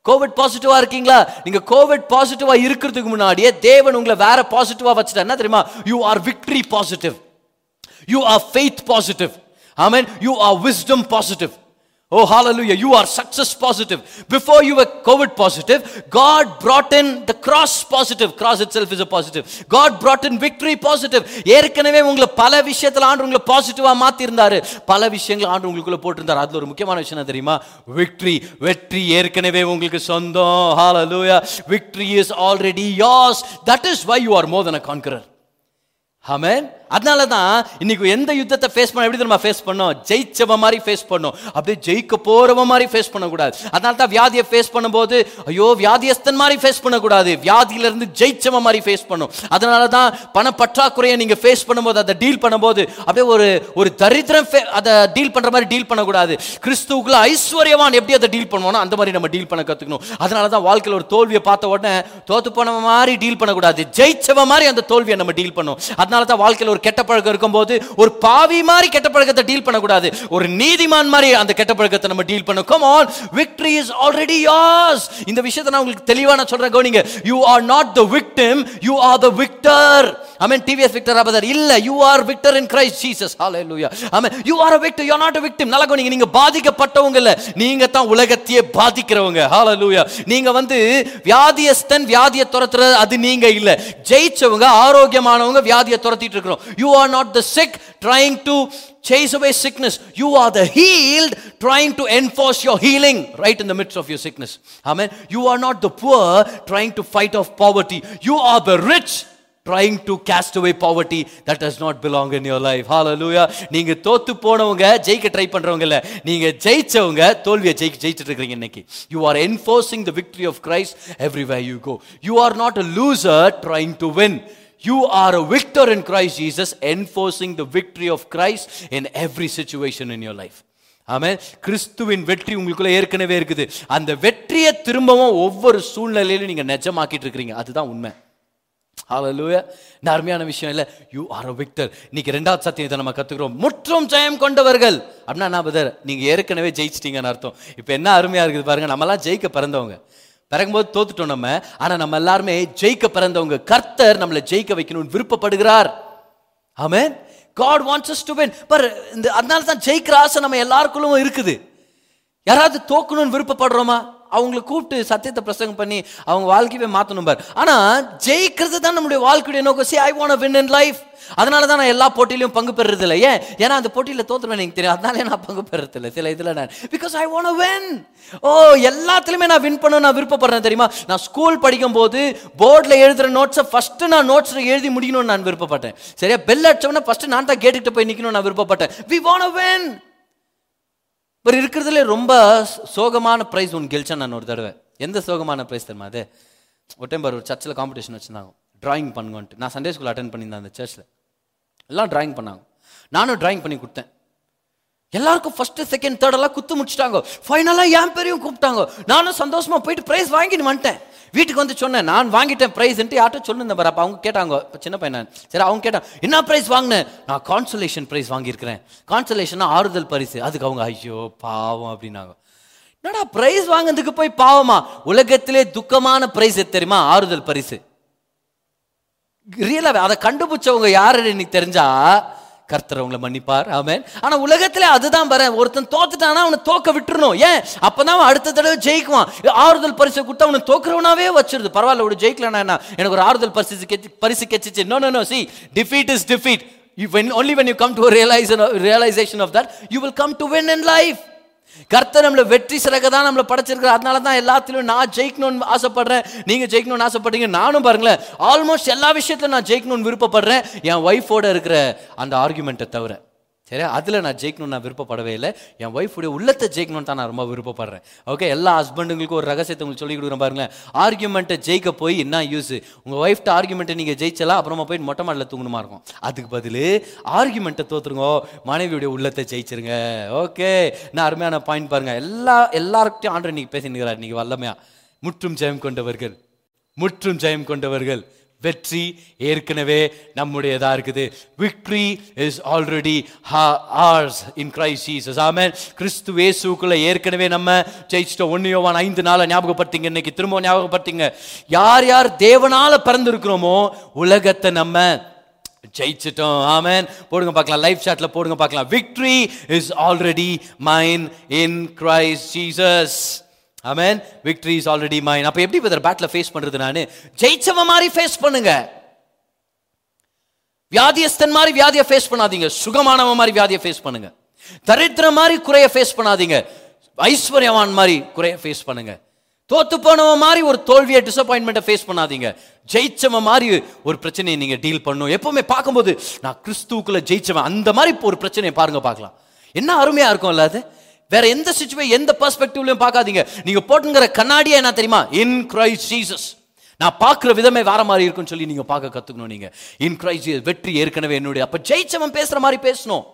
covid பாசிட்டிவாக இருக்கீங்களா? நீங்கள் கோவிட் பாசிட்டிவாக இருக்கிறதுக்கு முன்னாடியே தேவன் உங்களை வேற பாசிட்டிவாக வச்சுட்டா என்ன தெரியுமா? You are victory positive You are faith positive. Amen. You are wisdom positive. Oh, hallelujah. You are success positive. Before you were COVID positive, God brought in the cross positive. Cross itself is a positive. God brought in victory positive. ஏற்கனவே உங்களை பல விஷயத்துல ஆண்டு உங்களை பாசிட்டிவா மாத்தி இருந்தாரு பல விஷயங்கள் ஆண்டு உங்களுக்குள்ள போட்டிருந்தாரு அதுல ஒரு முக்கியமான விஷயம் என்ன தெரியுமா விக்டரி வெற்றி ஏற்கனவே உங்களுக்கு சொந்தம் hallelujah victory is already yours that is why you are more than a conqueror ஆமென் அதனால தான் இன்னைக்கு எந்த யுத்தத்தை ஃபேஸ் பண்ண எப்படி நம்ம ஃபேஸ் பண்ணோம்? ஜெயிச்சவ மாதிரி ஃபேஸ் பண்ணோம். அப்படியே ஜெயிக்க போறவ மாதிரி ஃபேஸ் பண்ணக்கூடாது. அதனால தான் வியாதியை ஃபேஸ் பண்ணும்போது ஐயோ வியாதியஸ்தன் மாதிரி ஃபேஸ் பண்ணக்கூடாது. வியாதியில இருந்து ஜெயிச்சவ மாதிரி ஃபேஸ் பண்ணும். அதனால தான் பண பற்றாக்குறையை நீங்கள் ஃபேஸ் பண்ணும்போது அதை டீல் பண்ணும்போது அப்படியே ஒரு ஒரு தரித்திரம் அதை டீல் பண்ணுற மாதிரி டீல் பண்ணக்கூடாது. கிறிஸ்துவுக்குள்ள ஐஸ்வர்யவான் எப்படி அதை டீல் பண்ணுவோம்னா அந்த மாதிரி நம்ம டீல் பண்ண கற்றுக்கணும் அதனால தான் வாழ்க்கையில் ஒரு தோல்வியை பார்த்த உடனே தோத்து போன மாதிரி டீல் பண்ணக்கூடாது. ஜெயிச்சவ மாதிரி அந்த தோல்வியை நம்ம டீல் பண்ணும். அதனால தான் வாழ்க்கையில் ஒரு கெட்ட பழக்கம் இருக்கும்போது ஒரு பாவி மாதிரி கெட்ட பழக்கத்தை டீல் பண்ணக்கூடாது. ஒரு நீதிமான் மாதிரி அந்த கெட்ட பழக்கத்தை நம்ம டீல் பண்ணணும். Come on victory is already yours இந்த விஷயத்தை நான் உங்களுக்கு தெளிவாக நான் சொல்கிறேன் கவனிங்க. You are not the victim you are the victor amen TVS victor அபதர் இல்ல you are victor in Christ Jesus hallelujah amen you are a victor you are not a victim. நல்லா கவனிங்க நீங்க பாதிக்கப்பட்டவங்க இல்ல. நீங்க தான் உலகத்தையே பாதிக்கிறவங்க. ஹalleluya நீங்க வந்து வியாதியஸ்தன் வியாதியை துரத்துறது அது நீங்க இல்ல. ஜெயிச்சவங்க ஆரோக்கியமானவங்க வியாதியை துரத்திட்டு இருக்கிறோம். You are not the sick trying to chase away sickness you are the healed trying to enforce your healing right in the midst of your sickness amen you are not the poor trying to fight off poverty you are the rich trying to cast away poverty that does not belong in your life hallelujah நீங்க தோத்து போனவங்க ஜெயிக்க ட்ரை பண்றவங்க இல்ல நீங்க ஜெயிச்சவங்க தோல்வியை ஜெயிக்க ஜெயிச்சிட்டு இருக்கீங்க இன்னைக்கு you are enforcing the victory of Christ everywhere you go you are not a loser trying to win you are a victor in Christ Jesus enforcing the victory of Christ in every situation in your life. ஆமென் கிறிஸ்துவின் வெற்றி உங்களுக்குள்ள ஏற்கனவே இருக்குது. அந்த வெற்றியை திரும்பவும் ஒவ்வொரு சூழ்நிலையிலும் நீங்கள் நிஜமாக்கிட்டு இருக்கிறீங்க. அதுதான் உண்மை. ஹalleluya இந்த அருமையான விஷயம் இல்ல. யூ ஆர் a விக்டர் இன்னைக்கு ரெண்டாவது சத்தியத்தை நம்ம கத்துக்கிறோம். முற்றும் ஜெயம் கொண்டவர்கள். அப்படின்னா நான் பதர் நீங்க ஏற்கனவே ஜெயிச்சிட்டீங்கன்னு அர்த்தம். இப்போ என்ன அருமையா இருக்குது பாருங்க. நம்மலாம் ஜெயிக்க பிறந்தவங்க. பிறகும்போது தோத்துட்டோம் நம்ம. ஆனால் நம்ம எல்லாருமே ஜெயிக்க பிறந்தவங்க. கர்த்தர் நம்மளை ஜெயிக்க வைக்கணும்னு விருப்பப்படுகிறார். ஆமே God wants us to win. இந்த அதனால தான் ஜெயிக்கிற ஆசை நம்ம எல்லாருக்குள்ளும் இருக்குது. யாராவது தோக்கணும்னு விருப்பப்படுறோமா? அவங்கள கூப்பிட்டு சத்தியத்தை பிரசங்கம் பண்ணி அவங்க வாழ்க்கையவே மாற்றணும் பார். ஆனால் ஜெயிக்கிறது தான் நம்முடைய வாழ்க்கையுடைய நோக்கம். See I want win in life அதனால தான் நான் எல்லா போட்டியிலையும் பங்கு பெறுறது இல்லை ஏன்? ஏன்னா அந்த போட்டியில் தோற்றுவேன் எனக்கு தெரியும். அதனால நான் பங்கு பெறுறது இல்லை சில இதில் நான். Because I want win oh எல்லாத்துலேயுமே நான் வின் பண்ண நான் விருப்பப்படுறேன் தெரியுமா? நான் ஸ்கூல் படிக்கும் போது போர்டில் எழுதுகிற நோட்ஸை ஃபஸ்ட்டு நான் நோட்ஸில் எழுதி முடிக்கணும்னு நான் விருப்பப்பட்டேன். சரியா? பெல் அடிச்சவொடனே ஃபஸ்ட்டு நான் தான் கேட்டுக்கிட்டு போய் நிற்கணும்னு நான் விருப்பப்பட்டேன். வி வாண்ட் வின் ஒரு இருக்கிறதுல ரொம்ப சோகமான ப்ரைஸ் ஒன்று கெலிச்சேன் நான் ஒரு தடவை. எந்த சோகமான ப்ரைஸ் தெரியுமா அது? ஒரு டைம் ஒரு சர்ச்சில் காம்படிஷன் வச்சுருந்தாங்க. ட்ராயிங் பண்ணுங்கன்ட்டு. நான் சண்டே ஸ்கூல் அட்டன் பண்ணியிருந்தேன் அந்த சர்ச்சில் எல்லாம் ட்ராயிங் பண்ணாங்க. நானும் ட்ராயிங் பண்ணி கொடுத்தேன். எல்லாருக்கும் ஃபர்ஸ்ட் செகண்ட் தேர்ட் எல்லாம் குத்து முடிச்சிட்டாங்க. ஃபைனலாக என் பேரையும் கூப்பிட்டாங்க. நானும் சந்தோஷமாக போயிட்டு ப்ரைஸ் வாங்கிட்டு வந்துட்டேன். வீட்டுக்கு வந்து சொன்னேன் நான் வாங்கிட்டேன் ப்ரைஸ்ன்ட்டு யார்ட்டும் சொல்லுங்க பாரு அப்போ அவங்க கேட்டாங்க இப்போ சின்ன பையன் சரி அவங்க கேட்டான் என்ன ப்ரைஸ் வாங்கினேன் நான் கான்சலேஷன் ப்ரைஸ் வாங்கியிருக்கிறேன். கான்சலேஷனா ஆறுதல் பரிசு. அதுக்கு அவங்க ஐயோ பாவம் அப்படின்னாங்க. என்னடா ப்ரைஸ் வாங்கினதுக்கு போய் பாவமா? உலகத்திலே துக்கமான ப்ரைஸ் தெரியுமா? ஆறுதல் பரிசு. ரியலாவே அதை கண்டுபிடிச்சவங்க யாருன்னு எனக்கு தெரிஞ்சா கர்த்தர் அவங்கள மன்னிப்பார். ஆமேன் ஆனா உலகத்துல அதுதான் வர ஒருத்தன் தோத்துட்டானா அவனை தோக்க விட்டுறணும். ஏன்? அப்பதான் அவன் அடுத்த தடவை ஜெயிக்குவான். ஆறுதல் பரிசு கொடுத்தா அவனை தோக்குறவனாவே வச்சிருது. பரவாயில்ல ஒரு ஜெயிக்கலனா என்ன எனக்கு ஒரு ஆறுதல் பரிசு பரிசு கெச்சிச்சு. No no no see defeat is defeat You, when, only when you come to a realization, realization of that, you will come to win in life. கர்த்தர் நம்மளை வெற்றி சிறக்க தான் நம்மளை படைச்சிருக்கிறார். அதனால தான் எல்லாத்திலும் நான் ஜெயிக்கணும்னு ஆசைப்படுறேன். நீங்க ஜெயிக்கணும்னு ஆசைப்படுறீங்க. நானும் பாருங்களேன் ஆல்மோஸ்ட் எல்லா விஷயத்திலும் நான் ஜெயிக்கணும்னு விருப்பப்படுறேன். என் ஒய்ஃபோட இருக்கிற அந்த ஆர்குமெண்ட்டை தவிர. சரியா அதில் நான் ஜெயிக்கணும்னு நான் விருப்பப்படவே இல்லை. என் ஒய்ஃபுடைய உள்ளத்தை ஜெயிக்கணும்னு தான் நான் ரொம்ப விருப்பப்படுறேன். ஓகே எல்லா ஹஸ்பண்டுங்களுக்கும் ஒரு ரகசியத்தை உங்களுக்கு சொல்லி கொடுக்குறேன் பாருங்களேன். ஆர்குமெண்ட்டை ஜெயிக்க போய் என்ன யூஸ் உங்கள் ஒய்ஃப்ட்ட ஆர்குமெண்ட்டை நீங்கள் ஜெயிச்சலாம் அப்புறமா போய் மொட்டை மாடலில் தூங்கணுமா இருக்கும்? அதுக்கு பதில் ஆர்குமெண்ட்டை தோத்துருங்க மனைவியுடைய உள்ளத்தை ஜெயிச்சிருங்க. ஓகே நான் அருமையான பாயிண்ட் பாருங்கள் எல்லா எல்லாருக்கிட்டையும் ஆண்டு நீங்கள் பேசினுக்கிறார் இன்றைக்கி வல்லமையா. முற்றும் ஜெயம் கொண்டவர்கள். முற்றும் ஜெயம் கொண்டவர்கள். வெற்றி ஏற்கனவே நம்முடையதா இருக்குது. Victory is already ours in Christ Jesus amen கிறிஸ்து வேசுக்குள்ள ஏற்கனவே நம்ம ஜெயிச்சிட்டோம் ஒன்னு யோவான் ஐந்து நாளை ஞாபகப்படுத்திங்க. இன்னைக்கு திரும்ப ஞாபகப்படுத்திங்க. யார் யார் தேவனால பிறந்திருக்கிறோமோ உலகத்தை நம்ம ஜெயிச்சிட்டோம். ஆமன் போடுங்க பார்க்கலாம். லைஃப் சாட்ல போடுங்க பார்க்கலாம். Victory is already mine in Christ Jesus amen victory is already mine அப்போ எப்படி பிரதர் பேட்டில் ஃபேஸ் பண்ணுறது நான்? ஜெயிச்சவன் மாதிரி ஃபேஸ் பண்ணுங்க. வியாதியஸ்தன் மாதிரி வியாதியை ஃபேஸ் பண்ணாதீங்க. சுகமானவன் மாதிரி வியாதியை ஃபேஸ் பண்ணுங்க. தரித்திரம் மாதிரி குறைய ஃபேஸ் பண்ணாதீங்க. ஐஸ்வர்யவான் மாதிரி குறைய ஃபேஸ் பண்ணுங்க. தோத்து போனவன் மாதிரி ஒரு தோல்வியை டிசப்பாயின்மெண்ட்டை ஃபேஸ் பண்ணாதீங்க. ஜெயிச்சவன் மாதிரி ஒரு பிரச்சனையை நீங்கள் டீல் பண்ணும் எப்பவுமே பார்க்கும்போது நான் கிறிஸ்துவுக்குள்ள ஜெயிச்சவன். அந்த மாதிரி ஒரு பிரச்சனையை பாருங்க பார்க்கலாம். என்ன அருமையாக இருக்கும் இல்ல அது? வேற எந்த சுச்சுவே எந்த பெர்ஸ்பெக்டிவ்லையும் பார்க்காதீங்க. நீங்க போட்டுங்கிற கண்ணாடியா என்ன தெரியுமா? இன் கிரைஸ்ட் ஜீசஸ் நான் பார்க்குற விதமே வேற மாதிரி இருக்குன்னு சொல்லி நீங்க பார்க்க கத்துக்கணும் நீங்க. இன் கிரைஸ்ட் வெற்றி ஏற்கனவே என்னுடைய. அப்ப ஜெயிச்சவன் பேசுற மாதிரி பேசணும்.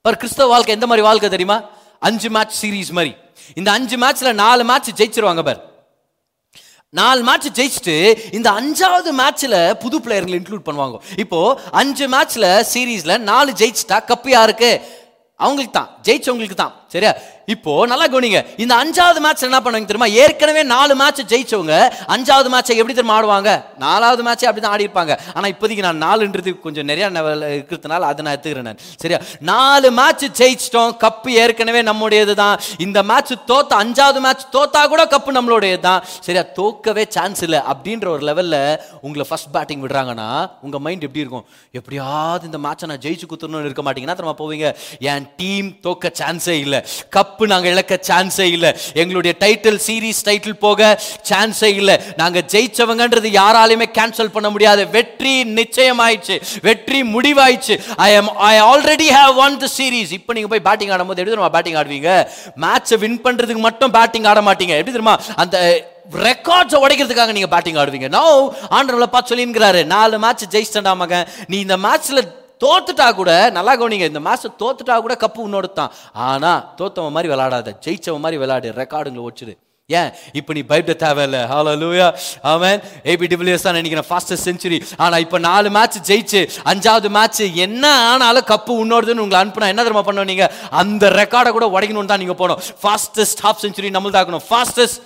பர் கிறிஸ்தவ வாழ்க்கை எந்த மாதிரி வாழ்க்கை தெரியுமா? அஞ்சு மேட்ச் சீரீஸ் மாதிரி. இந்த அஞ்சு மேட்ச்ல நாலு மேட்ச் ஜெயிச்சிருவாங்க பார். நாலு மேட்ச் ஜெயிச்சுட்டு இந்த அஞ்சாவது மேட்ச்ல புது பிளேயர்களை இன்க்ளூட் பண்ணுவாங்க. இப்போ அஞ்சு மேட்ச்ல சீரீஸ்ல நாலு ஜெயிச்சிட்டா கப்பு யாருக்கு? அவங்களுக்கு தான் ஜெயிச்சவங்களுக்கு தான் சரியா? இப்போ நல்லா கவனிங்க. இந்த அஞ்சாவது மேட்ச் என்ன பண்ணுவாங்க தெரியுமா? ஏற்கனவே நாலு மேட்ச் ஜெயிச்சவங்க அஞ்சாவது மேட்சை எப்படி தெரியுமா ஆடுவாங்க? நாலாவது மேட்சை அப்படி தான் ஆடி இருப்பாங்க ஆனால் இப்போதைக்கு நான் நாலுன்றது கொஞ்சம் நிறைய இருக்கிறதுனால அதை நான் எடுத்துக்கிறேன் நான். சரியா? நாலு மேட்ச் ஜெயிச்சிட்டோம். கப்பு ஏற்கனவே நம்முடையது தான் இந்த மேட்ச் தோத்த அஞ்சாவது மேட்ச் தோத்தா கூட கப்பு நம்மளுடையது தான் சரியா? தோக்கவே சான்ஸ் இல்லை. அப்படின்ற ஒரு லெவலில் உங்களை ஃபர்ஸ்ட் பேட்டிங் விடுறாங்கன்னா உங்கள் மைண்ட் எப்படி இருக்கும்? எப்படியாவது இந்த மேட்சை நான் ஜெயிச்சு குத்துறணும்னு இருக்க மாட்டீங்கன்னா திரும்ப போவீங்க. என் டீம் தோக்க சான்ஸே இல்லை. கப்பு நாங்கள் இழக்க சான்ஸே இல்லை. எங்களுடைய டைட்டில் சீரீஸ் டைட்டில் போக சான்ஸே இல்லை. நாங்கள் ஜெயிச்சவங்கன்றது யாராலையுமே கேன்சல் பண்ண முடியாது. வெற்றி நிச்சயமாயிடுச்சு. வெற்றி முடிவாயிடுச்சு. I am I already have won the series இப்போ நீங்கள் போய் பேட்டிங் ஆடும்போது எப்படி தெரியுமா பேட்டிங் ஆடுவீங்க? மேட்சை வின் பண்ணுறதுக்கு மட்டும் பேட்டிங் ஆட மாட்டீங்க. எப்படி தெரியுமா? அந்த ரெக்கார்ட்ஸை உடைக்கிறதுக்காக நீங்க பேட்டிங் ஆடுவீங்க. நோ ஆண்டவங்களை பார்த்து சொல்லிங்கிறாரு நாலு மேட்ச் ஜெயிச்சிட்டா மகன். நீ இந்த மேட்ச்ல தோத்துட்டா கூட நல்லா கவனிங்க இந்த மேட்ச் தோத்துட்டா கூட கப்பு உன்னோட தான் ஆனால் தோத்தவன் மாதிரி விளையாடாத ஜெயிச்சவன் மாதிரி விளையாடு ரெக்கார்டுங்களை வச்சுடு ஏன்? இப்போ நீ பயப்பட தேவையில்ல. ஹலோ லூயா அவன் ஏபி டிபிள்யூஎஸ் தான் நினைக்கிறேன் ஃபாஸ்டஸ்ட் செஞ்சுரி ஆனால் இப்போ நாலு மேட்ச் ஜெயிச்சு அஞ்சாவது மேட்ச் என்ன ஆனாலும் கப்பு உன்னோடுதுன்னு உங்களை அனுப்புனா என்ன தெரியுமா பண்ணுவோம் நீங்கள் அந்த ரெக்கார்டை கூட உடைக்கணும்னு தான் நீங்கள் போகணும். ஃபாஸ்டஸ்ட் ஹாஃப் செஞ்சுரி நம்மள்தான் ஆகணும் ஃபாஸ்டஸ்ட்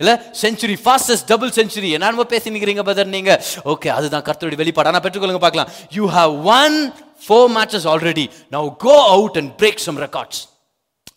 இல்லை செஞ்சுரி ஃபாஸ்டஸ்ட் டபுள் செஞ்சுரி என்னமோ பேசி நிற்கிறீங்க பதர் நீங்கள் ஓகே அதுதான் கர்த்தருடைய வெளிப்பாடு. ஆனால் பெற்றுக்கொள்ளுங்க பார்க்கலாம். You have won four matches already now go out and break some records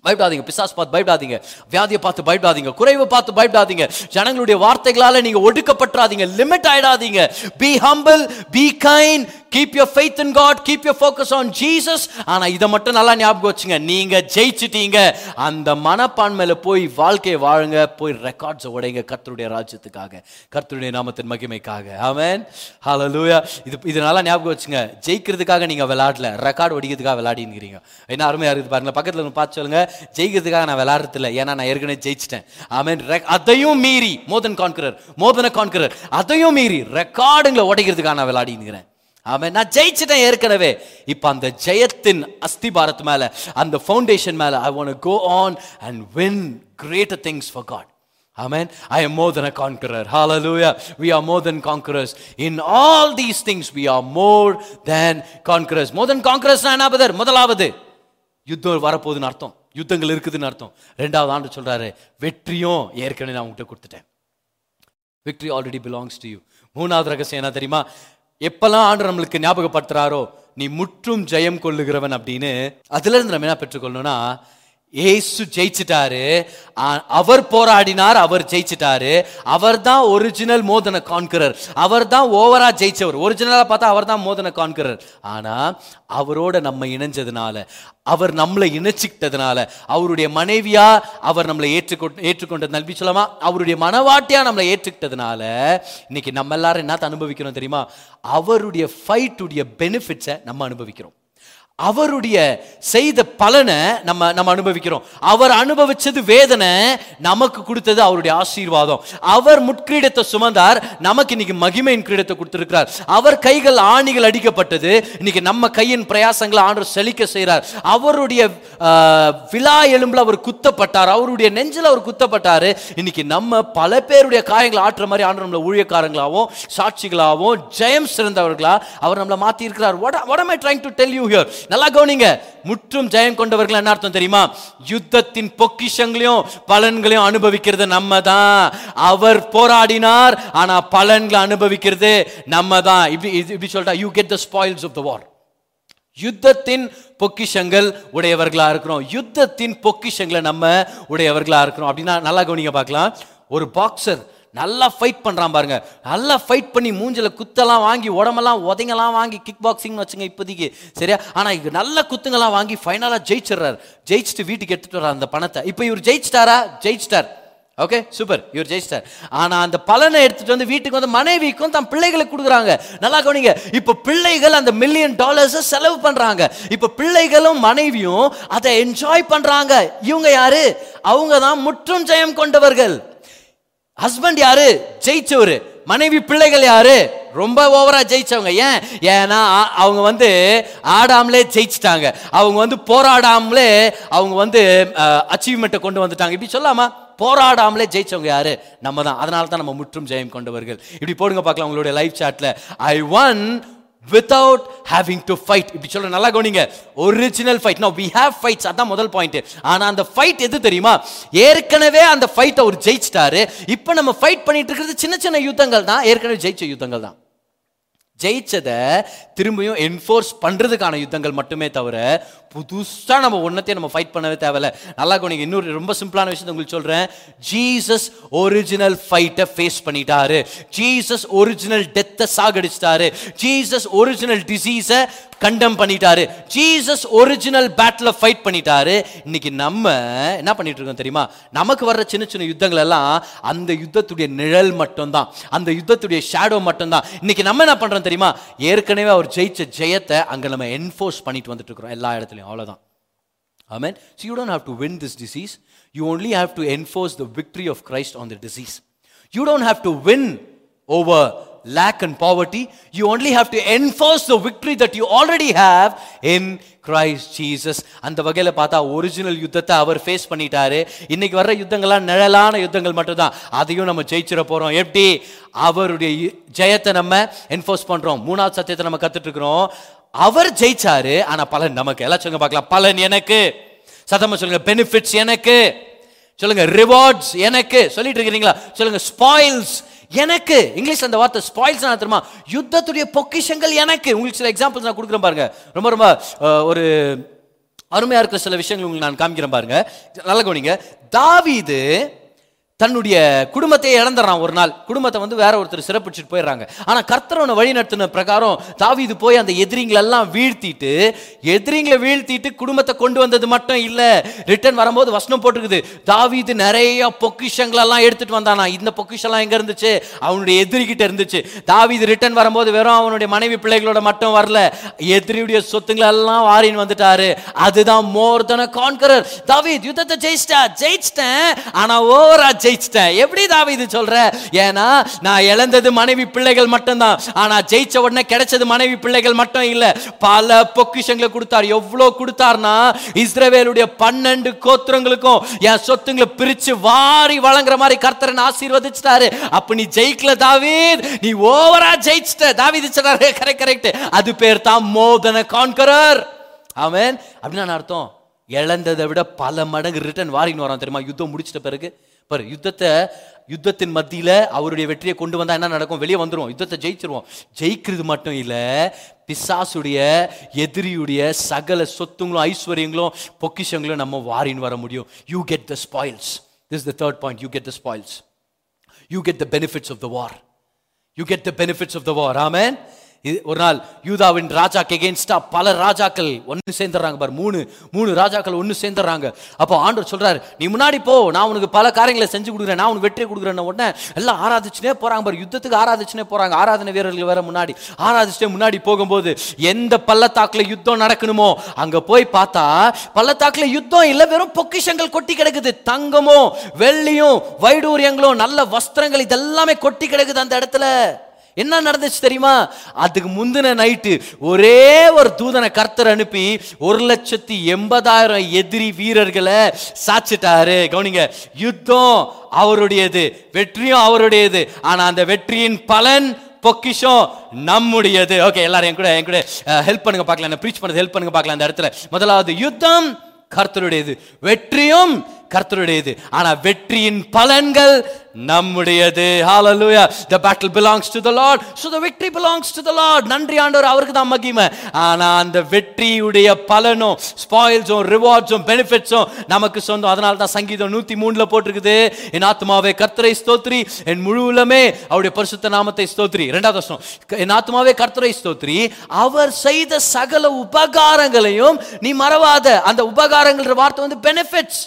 பயப்படாதீங்க பிசாஸ் பார்த்து பயப்படாதீங்க. வியாதியை பார்த்து பயப்படாதீங்க. குறைவை பார்த்து பயப்படாதீங்க. ஜனங்களுடைய வார்த்தைகளால் நீங்கள் ஒடுக்கப்பட்டுறாதீங்க. Limit ஆயிடாதீங்க. Be humble be kind keep your faith in God keep your focus on Jesus ஆனால் இதை மட்டும் நல்லா ஞாபகம் வச்சுங்க. நீங்கள் ஜெயிச்சிட்டீங்க. அந்த மனப்பான்மையில் போய் வாழ்க்கையை வாழுங்க. போய் ரெக்கார்ட்ஸை உடைங்க கர்த்தருடைய ராஜ்யத்துக்காக. கர்த்தருடைய நாமத்தின் மகிமைக்காக. அவன் ஹலோ லூயா இது இது நல்லா ஞாபகம் வச்சுங்க. ஜெயிக்கிறதுக்காக நீங்கள் விளாடல ரெக்கார்டு ஒடிக்கிறதுக்காக விளையாடிங்கிறீங்க என்ன அருமையாக இருக்குது பாருங்க. பக்கத்தில் இருந்து பார்த்து சொல்லுங்க. ஜெயிக்கிறதுக்காக நான் விளாட்றதில்ல ஏன்னா நான் ஏற்கனவே ஜெயிச்சிட்டேன். ஆமென் அதையும் மீறி மோதன் கான்கரர் மோதன கான்கரர் அதையும் மீறி ரெக்கார்டுங்களை உடைக்கிறதுக்காக நான் விளையாடிங்கிறேன் ஆமென் நான் ஜெயிச்சிட்டேன் ஏற்கனவே இப்போ அந்த ஜெயத்தின் அஸ்திபாரத் மேலே அந்த ஃபவுண்டேஷன் மேலே I want go on and win greater things for God Amen. I am more than a conqueror. Hallelujah. We are more than conquerors. In all these things, we are more than conquerors. More than conquerors என்ன பதர் முதலாவது யுத்தம் வரப்போகுதுன்னு அர்த்தம் யுத்தங்கள் இருக்குதுன்னு அர்த்தம் ரெண்டாவது ஆண்டு சொல்றாரு வெற்றியும் ஏற்கனவே நான் உங்கள்கிட்ட கொடுத்துட்டேன் victory already belongs to you மூணாவது ரகசியம் என்ன தெரியுமா எப்பெல்லாம் ஆண்டு நம்மளுக்கு ஞாபகப்படுத்துறாரோ நீ முற்றும் ஜெயம் கொள்ளுகிறவன் அப்படின்னு அதுல இருந்து நம்ம என்ன பெற்றுக்கொள்ளணும்னா ஏசு ஜெயிச்சிட்டாரு. அவர் போராடினார் அவர் ஜெயிச்சிட்டாரு. அவர் தான் ஒரிஜினல் மோதன கான்கரர் அவர் தான் ஓவரா ஜெயிச்சவர். ஒரிஜினலா பார்த்தா அவர் தான் மோதன கான்கரர் ஆனா அவரோட நம்ம இணைஞ்சதுனால அவர் நம்மளை இணைச்சிக்கிட்டதுனால அவருடைய மனைவியா அவர் நம்மளை ஏற்றுக்கொண்டு ஏற்றுக்கொண்டது நல்வி சொல்லாமா அவருடைய மனவாட்டியா நம்மளை ஏற்றுக்கிட்டதுனால இன்னைக்கு நம்ம எல்லாரும் என்னத்த அனுபவிக்கிறோம் தெரியுமா? அவருடைய ஃபைட்டுடைய பெனிஃபிட்ஸை நம்ம அனுபவிக்கிறோம். அவருடைய செய்த பலனை நம்ம நம்ம அனுபவிக்கிறோம். அவர் அனுபவிச்சது வேதனை நமக்கு கொடுத்தது அவருடைய ஆசீர்வாதம். அவர் முட்கிரீடத்தை சுமந்தார் நமக்கு இன்னைக்கு மகிமையின் கிரீடத்தை கொடுத்திருக்கிறார். அவர் கைகள் ஆணிகள் அடிக்கப்பட்டது இன்னைக்கு நம்ம கையின் பிரயாசங்களை ஆண்டவர் செழிக்க செய்கிறார். அவருடைய விழா எலும்பில் அவர் குத்தப்பட்டார். அவருடைய நெஞ்சில் அவர் குத்தப்பட்டார். இன்னைக்கு நம்ம பல பேருடைய காயங்களை ஆற்றுற மாதிரி ஆண்டு நம்மளை ஊழியக்காரங்களாகவும் சாட்சிகளாகவும் ஜெயம் சிறந்தவர்களா அவர் நம்மளை மாற்றி இருக்கிறார் what what am I trying நல்லா கவனிங்க. முற்றும் ஜெயம் கொண்டவர்கள் என்ன அர்த்தம் தெரியுமா? யுத்தத்தின் பொக்கிஷங்களையும் பலன்களையும் அனுபவிக்கிறது நம்ம தான் அவர் போராடினார் ஆனா பலன்களை அனுபவிக்கிறது நம்ம தான் இப்படி இது- இப்படி சொல்லிட்டா you get the spoils of the war யுத்தத்தின் பொக்கிஷங்கள் உடையவர்களா இருக்கிறோம். யுத்தத்தின் பொக்கிஷங்களை நம்ம உடையவர்களா இருக்கிறோம். அப்படின்னா நல்லா கவனிங்க பார்க்கலாம். ஒரு பாக்ஸர் நல்லா ஃபைட் பண்ணுறான் பாருங்க. நல்லா ஃபைட் பண்ணி மூஞ்சில் குத்தெல்லாம் வாங்கி உடம்பெல்லாம் உதைங்கெல்லாம் வாங்கி கிக் பாக்ஸிங்னு வச்சுங்க இப்போதைக்கு. சரியா? ஆனால் இது நல்ல குத்துங்கெல்லாம் வாங்கி ஃபைனலாக ஜெயிச்சிடுறாரு. ஜெயிச்சுட்டு வீட்டுக்கு எடுத்துட்டு வர்றார் அந்த பணத்தை. இப்போ இவர் ஜெயிச்சிட்டாரா? ஜெயிச்சிட்டார். ஓகே சூப்பர் இவர் ஜெயிச்சிட்டார். ஆனால் அந்த பலனை எடுத்துட்டு வந்து வீட்டுக்கு வந்து மனைவிக்கும் தன் பிள்ளைகளுக்கு கொடுக்குறாங்க. நல்லா கவனிங்க. இப்போ பிள்ளைகள் அந்த மில்லியன் டாலர்ஸை செலவு பண்ணுறாங்க இப்போ பிள்ளைகளும் மனைவியும் அதை என்ஜாய் பண்ணுறாங்க இவங்க யாரு? அவங்க தான் முற்றும் ஜெயம் கொண்டவர்கள். ஹஸ்பண்ட் யாரு? ஜெயிச்சவரு. மனைவி பிள்ளைகள் யாரு? ரொம்ப ஓவரா ஜெயிச்சவங்க. ஏன்? ஏன்னா அவங்க வந்து ஆடாமலே ஜெயிச்சிட்டாங்க. அவங்க வந்து போராடாமலே அவங்க வந்து அச்சீவ்மெண்ட்டை கொண்டு வந்துட்டாங்க. இப்படி சொல்லாமா? போராடாமலே ஜெயிச்சவங்க யாரு? நம்ம தான். அதனால தான் நம்ம முற்றும் ஜெயம் கொண்டவர்கள். இப்படி போடுங்க பார்க்கலாம் உங்களுடைய life சாட்ல I won without having to fight இப்படி சொல்ற நல்லா கவனிங்க. Original fight no we have fights அதான் முதல் பாயிண்ட் ஆனா அந்த ஃபைட் எது தெரியுமா? ஏற்கனவே அந்த ஃபைட் அவர் ஜெயிச்சிட்டாரு. இப்போ நம்ம ஃபைட் பண்ணிட்டு இருக்கிறது சின்ன சின்ன யுத்தங்கள் தான் ஏற்கனவே ஜெயிச்ச யுத்தங்கள் தான் ஜெயிச்சதை திரும்பியும் என்ஃபோர்ஸ் பண்ணுறதுக்கான யுத்தங்கள் மட்டுமே தவிர புதுசாக நம்ம ஒன்றத்தையும் நம்ம ஃபைட் பண்ணவே தேவையில்ல. நல்லா கவனிங்க இன்னொரு ரொம்ப சிம்பிளான விஷயத்தை உங்களுக்கு சொல்கிறேன் ஜீசஸ் ஒரிஜினல் ஃபைட்டை ஃபேஸ் பண்ணிட்டாரு. ஜீசஸ் ஒரிஜினல் டெத்தை சாகடிச்சிட்டாரு. ஜீசஸ் ஒரிஜினல் டிசீஸை கண்டம் பண்ணிட்டாரு. ஜீசஸ் ஒரிஜினல் பேட்டில் ஃபைட் பண்ணிட்டாரு. இன்னைக்கு நம்ம என்ன பண்ணிட்டு இருக்கோம் தெரியுமா? நமக்கு வர்ற சின்ன சின்ன யுத்தங்கள் எல்லாம் அந்த யுத்தத்துடைய நிழல் மட்டும்தான். அந்த யுத்தத்துடைய ஷேடோ மட்டும்தான். இன்னைக்கு நம்ம என்ன பண்றோம் தெரியுமா? ஏற்கனவே அவர் ஜெயிச்ச ஜெயத்தை அங்கே நம்ம என்ஃபோர்ஸ் பண்ணிட்டு வந்துட்டு இருக்கிறோம். எல்லா இடத்துலையும். அவ்வளவுதான். Amen. So you don't have to win this disease you only have to enforce the victory of Christ on the disease you don't have to win over lack and poverty. You only have to enforce the victory that you already have in Christ Jesus அந்த வகையில் பார்த்தா ஒரிஜினல் யுத்தத்தை அவர் ஃபேஸ் பண்ணிட்டாரு. இன்னைக்கு வர்ற யுத்தங்கள்லாம் நிழலான யுத்தங்கள் மட்டும்தான். அதையும் நம்ம ஜெயிச்சிட போகிறோம் எப்படி? அவருடைய ஜெயத்தை நம்ம என்ஃபோர்ஸ் பண்ணுறோம் மூணாவது சத்தியத்தை நம்ம கத்துட்டு இருக்கிறோம் அவர் ஜெயிச்சாரு ஆனால் பலன் நமக்கு. எல்லாம் சொல்லுங்க பார்க்கலாம். பலன் எனக்கு. சத்தமாக சொல்லுங்க பெனிஃபிட்ஸ் எனக்கு. சொல்லுங்க ரிவார்ட்ஸ் எனக்கு. சொல்லிட்டு இருக்கிறீங்களா? சொல்லுங்க ஸ்பாயில்ஸ் எனக்கு இங்கிலீஷ் அந்த வார்த்தை ஸ்பாயில்ஸ் தெரியுமா? யுத்தத்துடைய பொக்கிஷங்கள் எனக்கு. உங்களுக்கு சில எக்ஸாம்பிள்ஸ் நான் கொடுக்குறேன் பாருங்க. ரொம்ப ரொம்ப ஒரு அருமையா இருக்கிற சில விஷயங்கள் உங்களுக்கு நான் காமிக்கிறேன் பாருங்க. நல்ல கவனிங்க. தாவிது தன்னுடைய குடும்பத்தையே இழந்துடுறான் ஒரு நாள். குடும்பத்தை வந்து வேற ஒருத்தர் சிறப்பிச்சுட்டு போயிடுறாங்க. ஆனால் கர்த்தரவனை வழி நடத்தின பிரகாரம் தாவீது போய் அந்த எதிரிங்களெல்லாம் வீழ்த்திட்டு எதிரிங்களை வீழ்த்திட்டு குடும்பத்தை கொண்டு வந்தது மட்டும் இல்லை ரிட்டர்ன் வரும்போது வசனம் போட்டுருக்குது. தாவீது நிறைய பொக்கிஷங்களெல்லாம் எடுத்துட்டு வந்தானா? இந்த பொக்கிஷம்லாம் எங்கே இருந்துச்சு? அவனுடைய எதிரிகிட்ட இருந்துச்சு. தாவீது ரிட்டர்ன் வரும்போது வெறும் அவனுடைய மனைவி பிள்ளைகளோட மட்டும் வரல. எதிரியுடைய சொத்துங்களெல்லாம் வாரின்னு வந்துட்டாரு. அதுதான் மோர் தன கான்கரர் தாவீத் யுத்தத்தை ஜெயிச்சிட்டா? ஜெயிச்சிட்டேன். ஆனால் ஓவரா ஜெயிச்சிட்டேன். எப்படி தாவீது சொல்ற? ஏன்னா நான் இழந்தது மனைவி பிள்ளைகள் மட்டும்தான். ஆனா ஜெயிச்ச உடனே கிடைச்சது மனைவி பிள்ளைகள் மட்டும் இல்ல. பல பொக்கிஷங்களை கொடுத்தார். எவ்வளவு கொடுத்தார்னா இஸ்ரவேலுடைய பன்னெண்டு கோத்திரங்களுக்கும் என் சொத்துங்களை பிரிச்சு வாரி வழங்குற மாதிரி கர்த்தரன் ஆசீர்வதிச்சிட்டாரு. அப்ப நீ ஜெயிக்கல தாவீத். நீ ஓவரா ஜெயிச்சிட்ட. தாவீத் சொன்னாரு கரெக்ட் கரெக்ட் அது பேர் தான் மோதன கான்கரர் அவன் அப்படின்னு அர்த்தம்? இழந்ததை விட பல மடங்கு ரிட்டர்ன் வாரின்னு வரான் தெரியுமா? யுத்தம் முடிச்சிட்ட பிறகு. பாரு யுத்தத்தை யுத்தத்தின் மத்தியில் அவருடைய வெற்றியை கொண்டு வந்தால் என்ன நடக்கும்? வெளியே வந்துருவோம். யுத்தத்தை ஜெயிச்சிருவோம். ஜெயிக்கிறது மட்டும் இல்லை பிசாசுடைய எதிரியுடைய சகல சொத்துங்களும் ஐஸ்வர்யங்களும் பொக்கிஷங்களும் நம்ம வாரின்னு வர முடியும். You get the spoils this the third point you get the spoils you get the benefits of the war you get the benefits of the war amen ஒரு நாள் யூதாவின் ராஜாக்கு எகேன்ஸ்டா பல ராஜாக்கள் ஒன்று சேர்ந்துடுறாங்க பார். மூணு மூணு ராஜாக்கள் ஒன்று சேர்ந்துடுறாங்க. அப்போ ஆண்டவர் சொல்றாரு நீ முன்னாடி போ நான் உனக்கு பல காரியங்களை செஞ்சு கொடுக்குறேன் நான் உனக்கு வெற்றி கொடுக்குறேன் உடனே எல்லாம் ஆராதிச்சுனே போறாங்க பாரு. யுத்தத்துக்கு ஆராதிச்சுனே போறாங்க. ஆராதனை வீரர்கள் வேற முன்னாடி. ஆராதிச்சுட்டே முன்னாடி போகும்போது எந்த பள்ளத்தாக்குல யுத்தம் நடக்கணுமோ அங்க போய் பார்த்தா பள்ளத்தாக்குல யுத்தம் இல்ல வெறும் பொக்கிஷங்கள் கொட்டி கிடக்குது. தங்கமும் வெள்ளியும் வைடூரியங்களும் நல்ல வஸ்திரங்கள் இதெல்லாமே கொட்டி கிடக்குது அந்த இடத்துல. என்ன நடந்துச்சு தெரியுமா? அதுக்கு முந்தின நைட்டு ஒரே ஒரு தூதனை கர்த்தர் அனுப்பி ஒரு லட்சத்தி எண்பதாயிரம் எதிரி வீரர்களை சாச்சிட்டாரு. கவனிங்க யுத்தம் அவருடையது வெற்றியும் அவருடையது. ஆனா அந்த வெற்றியின் பலன் பொக்கிஷம் நம்முடையது. ஓகே எல்லாரும் என் கூட என் கூட ஹெல்ப் பண்ணுங்க பார்க்கலாம். என்ன ப்ரீச் பண்ணது ஹெல்ப் பண்ணுங்க பார்க்கலாம். அந்த இடத்துல முதலாவது யுத்தம் கர்த்தருடையது. வெற்றியும் கர்த்தருடையது. ஆனா வெற்றியின் பலன்கள் நம்முடையது. ஹalleluya the battle belongs to the lord. So the victory belongs to the lord. நன்றி ஆண்டவர் அவருக்கு தான் மகிமை. ஆனா அந்த வெற்றியுடைய பலனும் ஸ்பாயில்ஸும் ரிவார்ட்ஸும் பெனிஃபிட்ஸும் நமக்கு சொந்தம். அதனால தான் சங்கீதம் நூத்தி மூணுல போட்டிருக்குது. என் ஆத்மாவே கர்த்தரை ஸ்தோத்ரி என் முழுவலமே அவருடைய பரிசுத்த நாமத்தை ஸ்தோத்ரி ரெண்டாவது வருஷம் என் ஆத்மாவே கர்த்தரை ஸ்தோத்ரி அவர் செய்த சகல உபகாரங்களையும் நீ மறவாத. அந்த உபகாரங்கள்ன்ற வார்த்தை வந்து பெனிஃபிட்ஸ்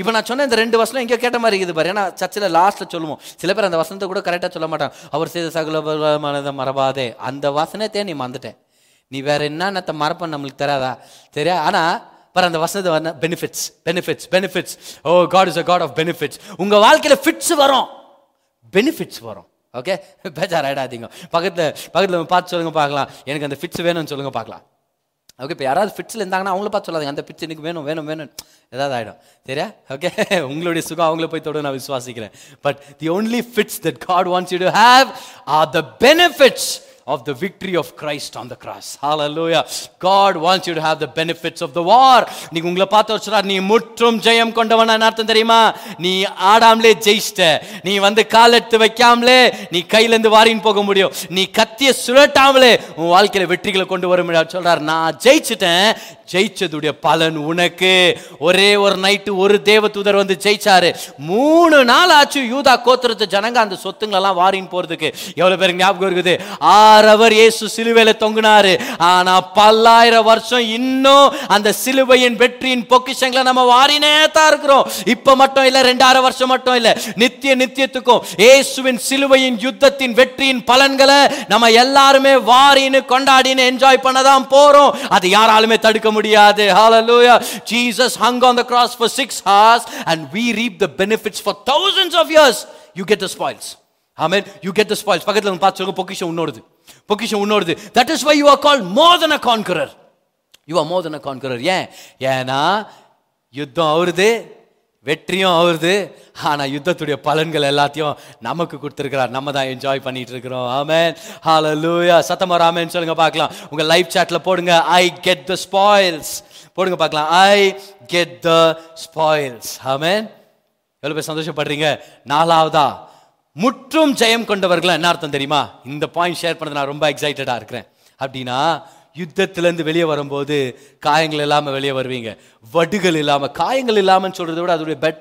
இப்போ நான் சொன்ன இந்த ரெண்டு வசனம் எங்கேயோ கேட்ட மாதிரி இருக்குது பாரு. ஏன்னா சர்ச்சில் லாஸ்ட்டில் சொல்லுவோம். சில பேர் அந்த வசனத்தை கூட கரெக்டாக சொல்ல மாட்டான் அவர் செய்த சகலமானதை மறவாதே. அந்த வசனத்தையே நீ மறந்துட்டேன். நீ வேற என்னென்னத்தை மறப்ப நம்மளுக்கு தெரியாதா? தெரியா ஆனால் பாரு அந்த வசனத்தை வர benefits benefits benefits O God is a God of benefits உங்கள் வாழ்க்கையில் ஃபிட்ஸ் வரும். பெனிஃபிட்ஸ் வரும். ஓகே பேஜார் ஆகிடாதீங்க பக்கத்தில் பக்கத்தில் பார்த்து சொல்லுங்கள் பார்க்கலாம். எனக்கு அந்த ஃபிட்ஸ் வேணும்னு சொல்லுங்கள் பார்க்கலாம். ஓகே இப்போ யாராவது ஃபிட்ஸில் இருந்தாங்கன்னா அவங்கள பார்த்து சொல்லாதீங்க. அந்த ஃபிட்ஸ் எனக்கு வேணும் வேணும் வேணும் ஏதாவது ஆகிடும் சரியா? ஓகே உங்களுடைய சுகம் அவங்கள போய் தொட நான் விசுவாசிக்கிறேன். But the only fits that God wants you to have are the benefits of the victory of Christ on the cross. Hallelujah. God wants you to have the benefits of the war. நீங்க உங்களை பார்த்து சொல்றார் நீ முற்றும் ஜெயம் கொண்டவன் அர்த்தம் தெரியுமா? நீ ஆடாமலே ஜெயிச்சிட்ட நீ வந்து கால் எடுத்து வைக்காமலே நீ கையிலேருந்து வாரின்னு போக முடியும். நீ கத்திய சுழட்டாமலே உன் வாழ்க்கையில வெற்றிகளை கொண்டு வர முடியாது சொல்றார். நான் ஜெயிச்சிட்டேன் ஜெயிச்சதுடைய பலன் உனக்கு. ஒரே ஒரு நைட்டு ஒரு தேவ தூதர் வந்து ஜெயிச்சாரு. மூணு நாள் ஆச்சு யூதா கோத்திரத்து ஜனங்க அந்த சொத்துங்களெல்லாம் வாரின்னு போறதுக்கு. எவ்வளவு பேருக்கு ஞாபகம் இருக்குது? அவர் இயேசு சிலுவையில தொங்குனாரு. ஆனா பல்லாயிரம் வருஷம் இன்னும் அந்த சிலுவையின் வெற்றியின் பொக்கிஷங்களை நம்ம வாரினே தான் இருக்கிறோம். இப்ப மட்டும் இல்ல ரெண்டாயிரம் வருஷம் மட்டும் இல்ல நித்திய நித்தியத்துக்கும் இயேசுவின் சிலுவையின் யுத்தத்தின் வெற்றியின் பலன்களை நம்ம எல்லாருமே வாரின்னு கொண்டாடின்னு என்ஜாய் பண்ணதான் போறோம். அது யாராலுமே தடுக்க முடியாது. Hallelujah. Jesus hung on the cross for 6 hours and we reap the benefits for thousands of years. You get the spoils. Amen. You get the spoils. பக்கத்துல வந்து பார்த்து சொல்லுங்க பொக்கிஷம் உன்னோடது. பொக்கிஷம் இன்னொருது that is why you are call more than a conqueror. You are ஏன்? ஏன்னா யுத்தம் அவருது வெற்றியும் அவருது ஆனால் யுத்தத்துடைய பலன்கள் எல்லாத்தையும் நமக்கு கொடுத்துருக்கிறார். நம்ம தான் என்ஜாய் பண்ணிட்டு இருக்கிறோம் ஆமேன் ஹால லூயா சத்தமா ஆமென் சொல்லுங்க பார்க்கலாம். உங்க லைவ் சாட்ல போடுங்க. ஐ கெட் த ஸ்பாயில்ஸ் போடுங்க பார்க்கலாம். ஐ கெட் த ஸ்பாயில்ஸ் ஆமேன் எவ்வளோ பேர் சந்தோஷப்படுறீங்க? நாலாவதா? முற்றும் ஜெயம் கொண்டவர்கள் என்ன அர்த்தம் தெரியுமா? இந்த பாயிண்ட் ஷேர் பண்ணது நான் ரொம்ப எக்ஸைட்டடாக இருக்கிறேன். அப்படின்னா யுத்தத்திலேருந்து வெளியே வரும்போது காயங்கள் இல்லாமல் வெளியே வருவீங்க. வடுகள் இல்லாமல் காயங்கள் இல்லாமல் சொல்கிறத விட அதோடைய பெட்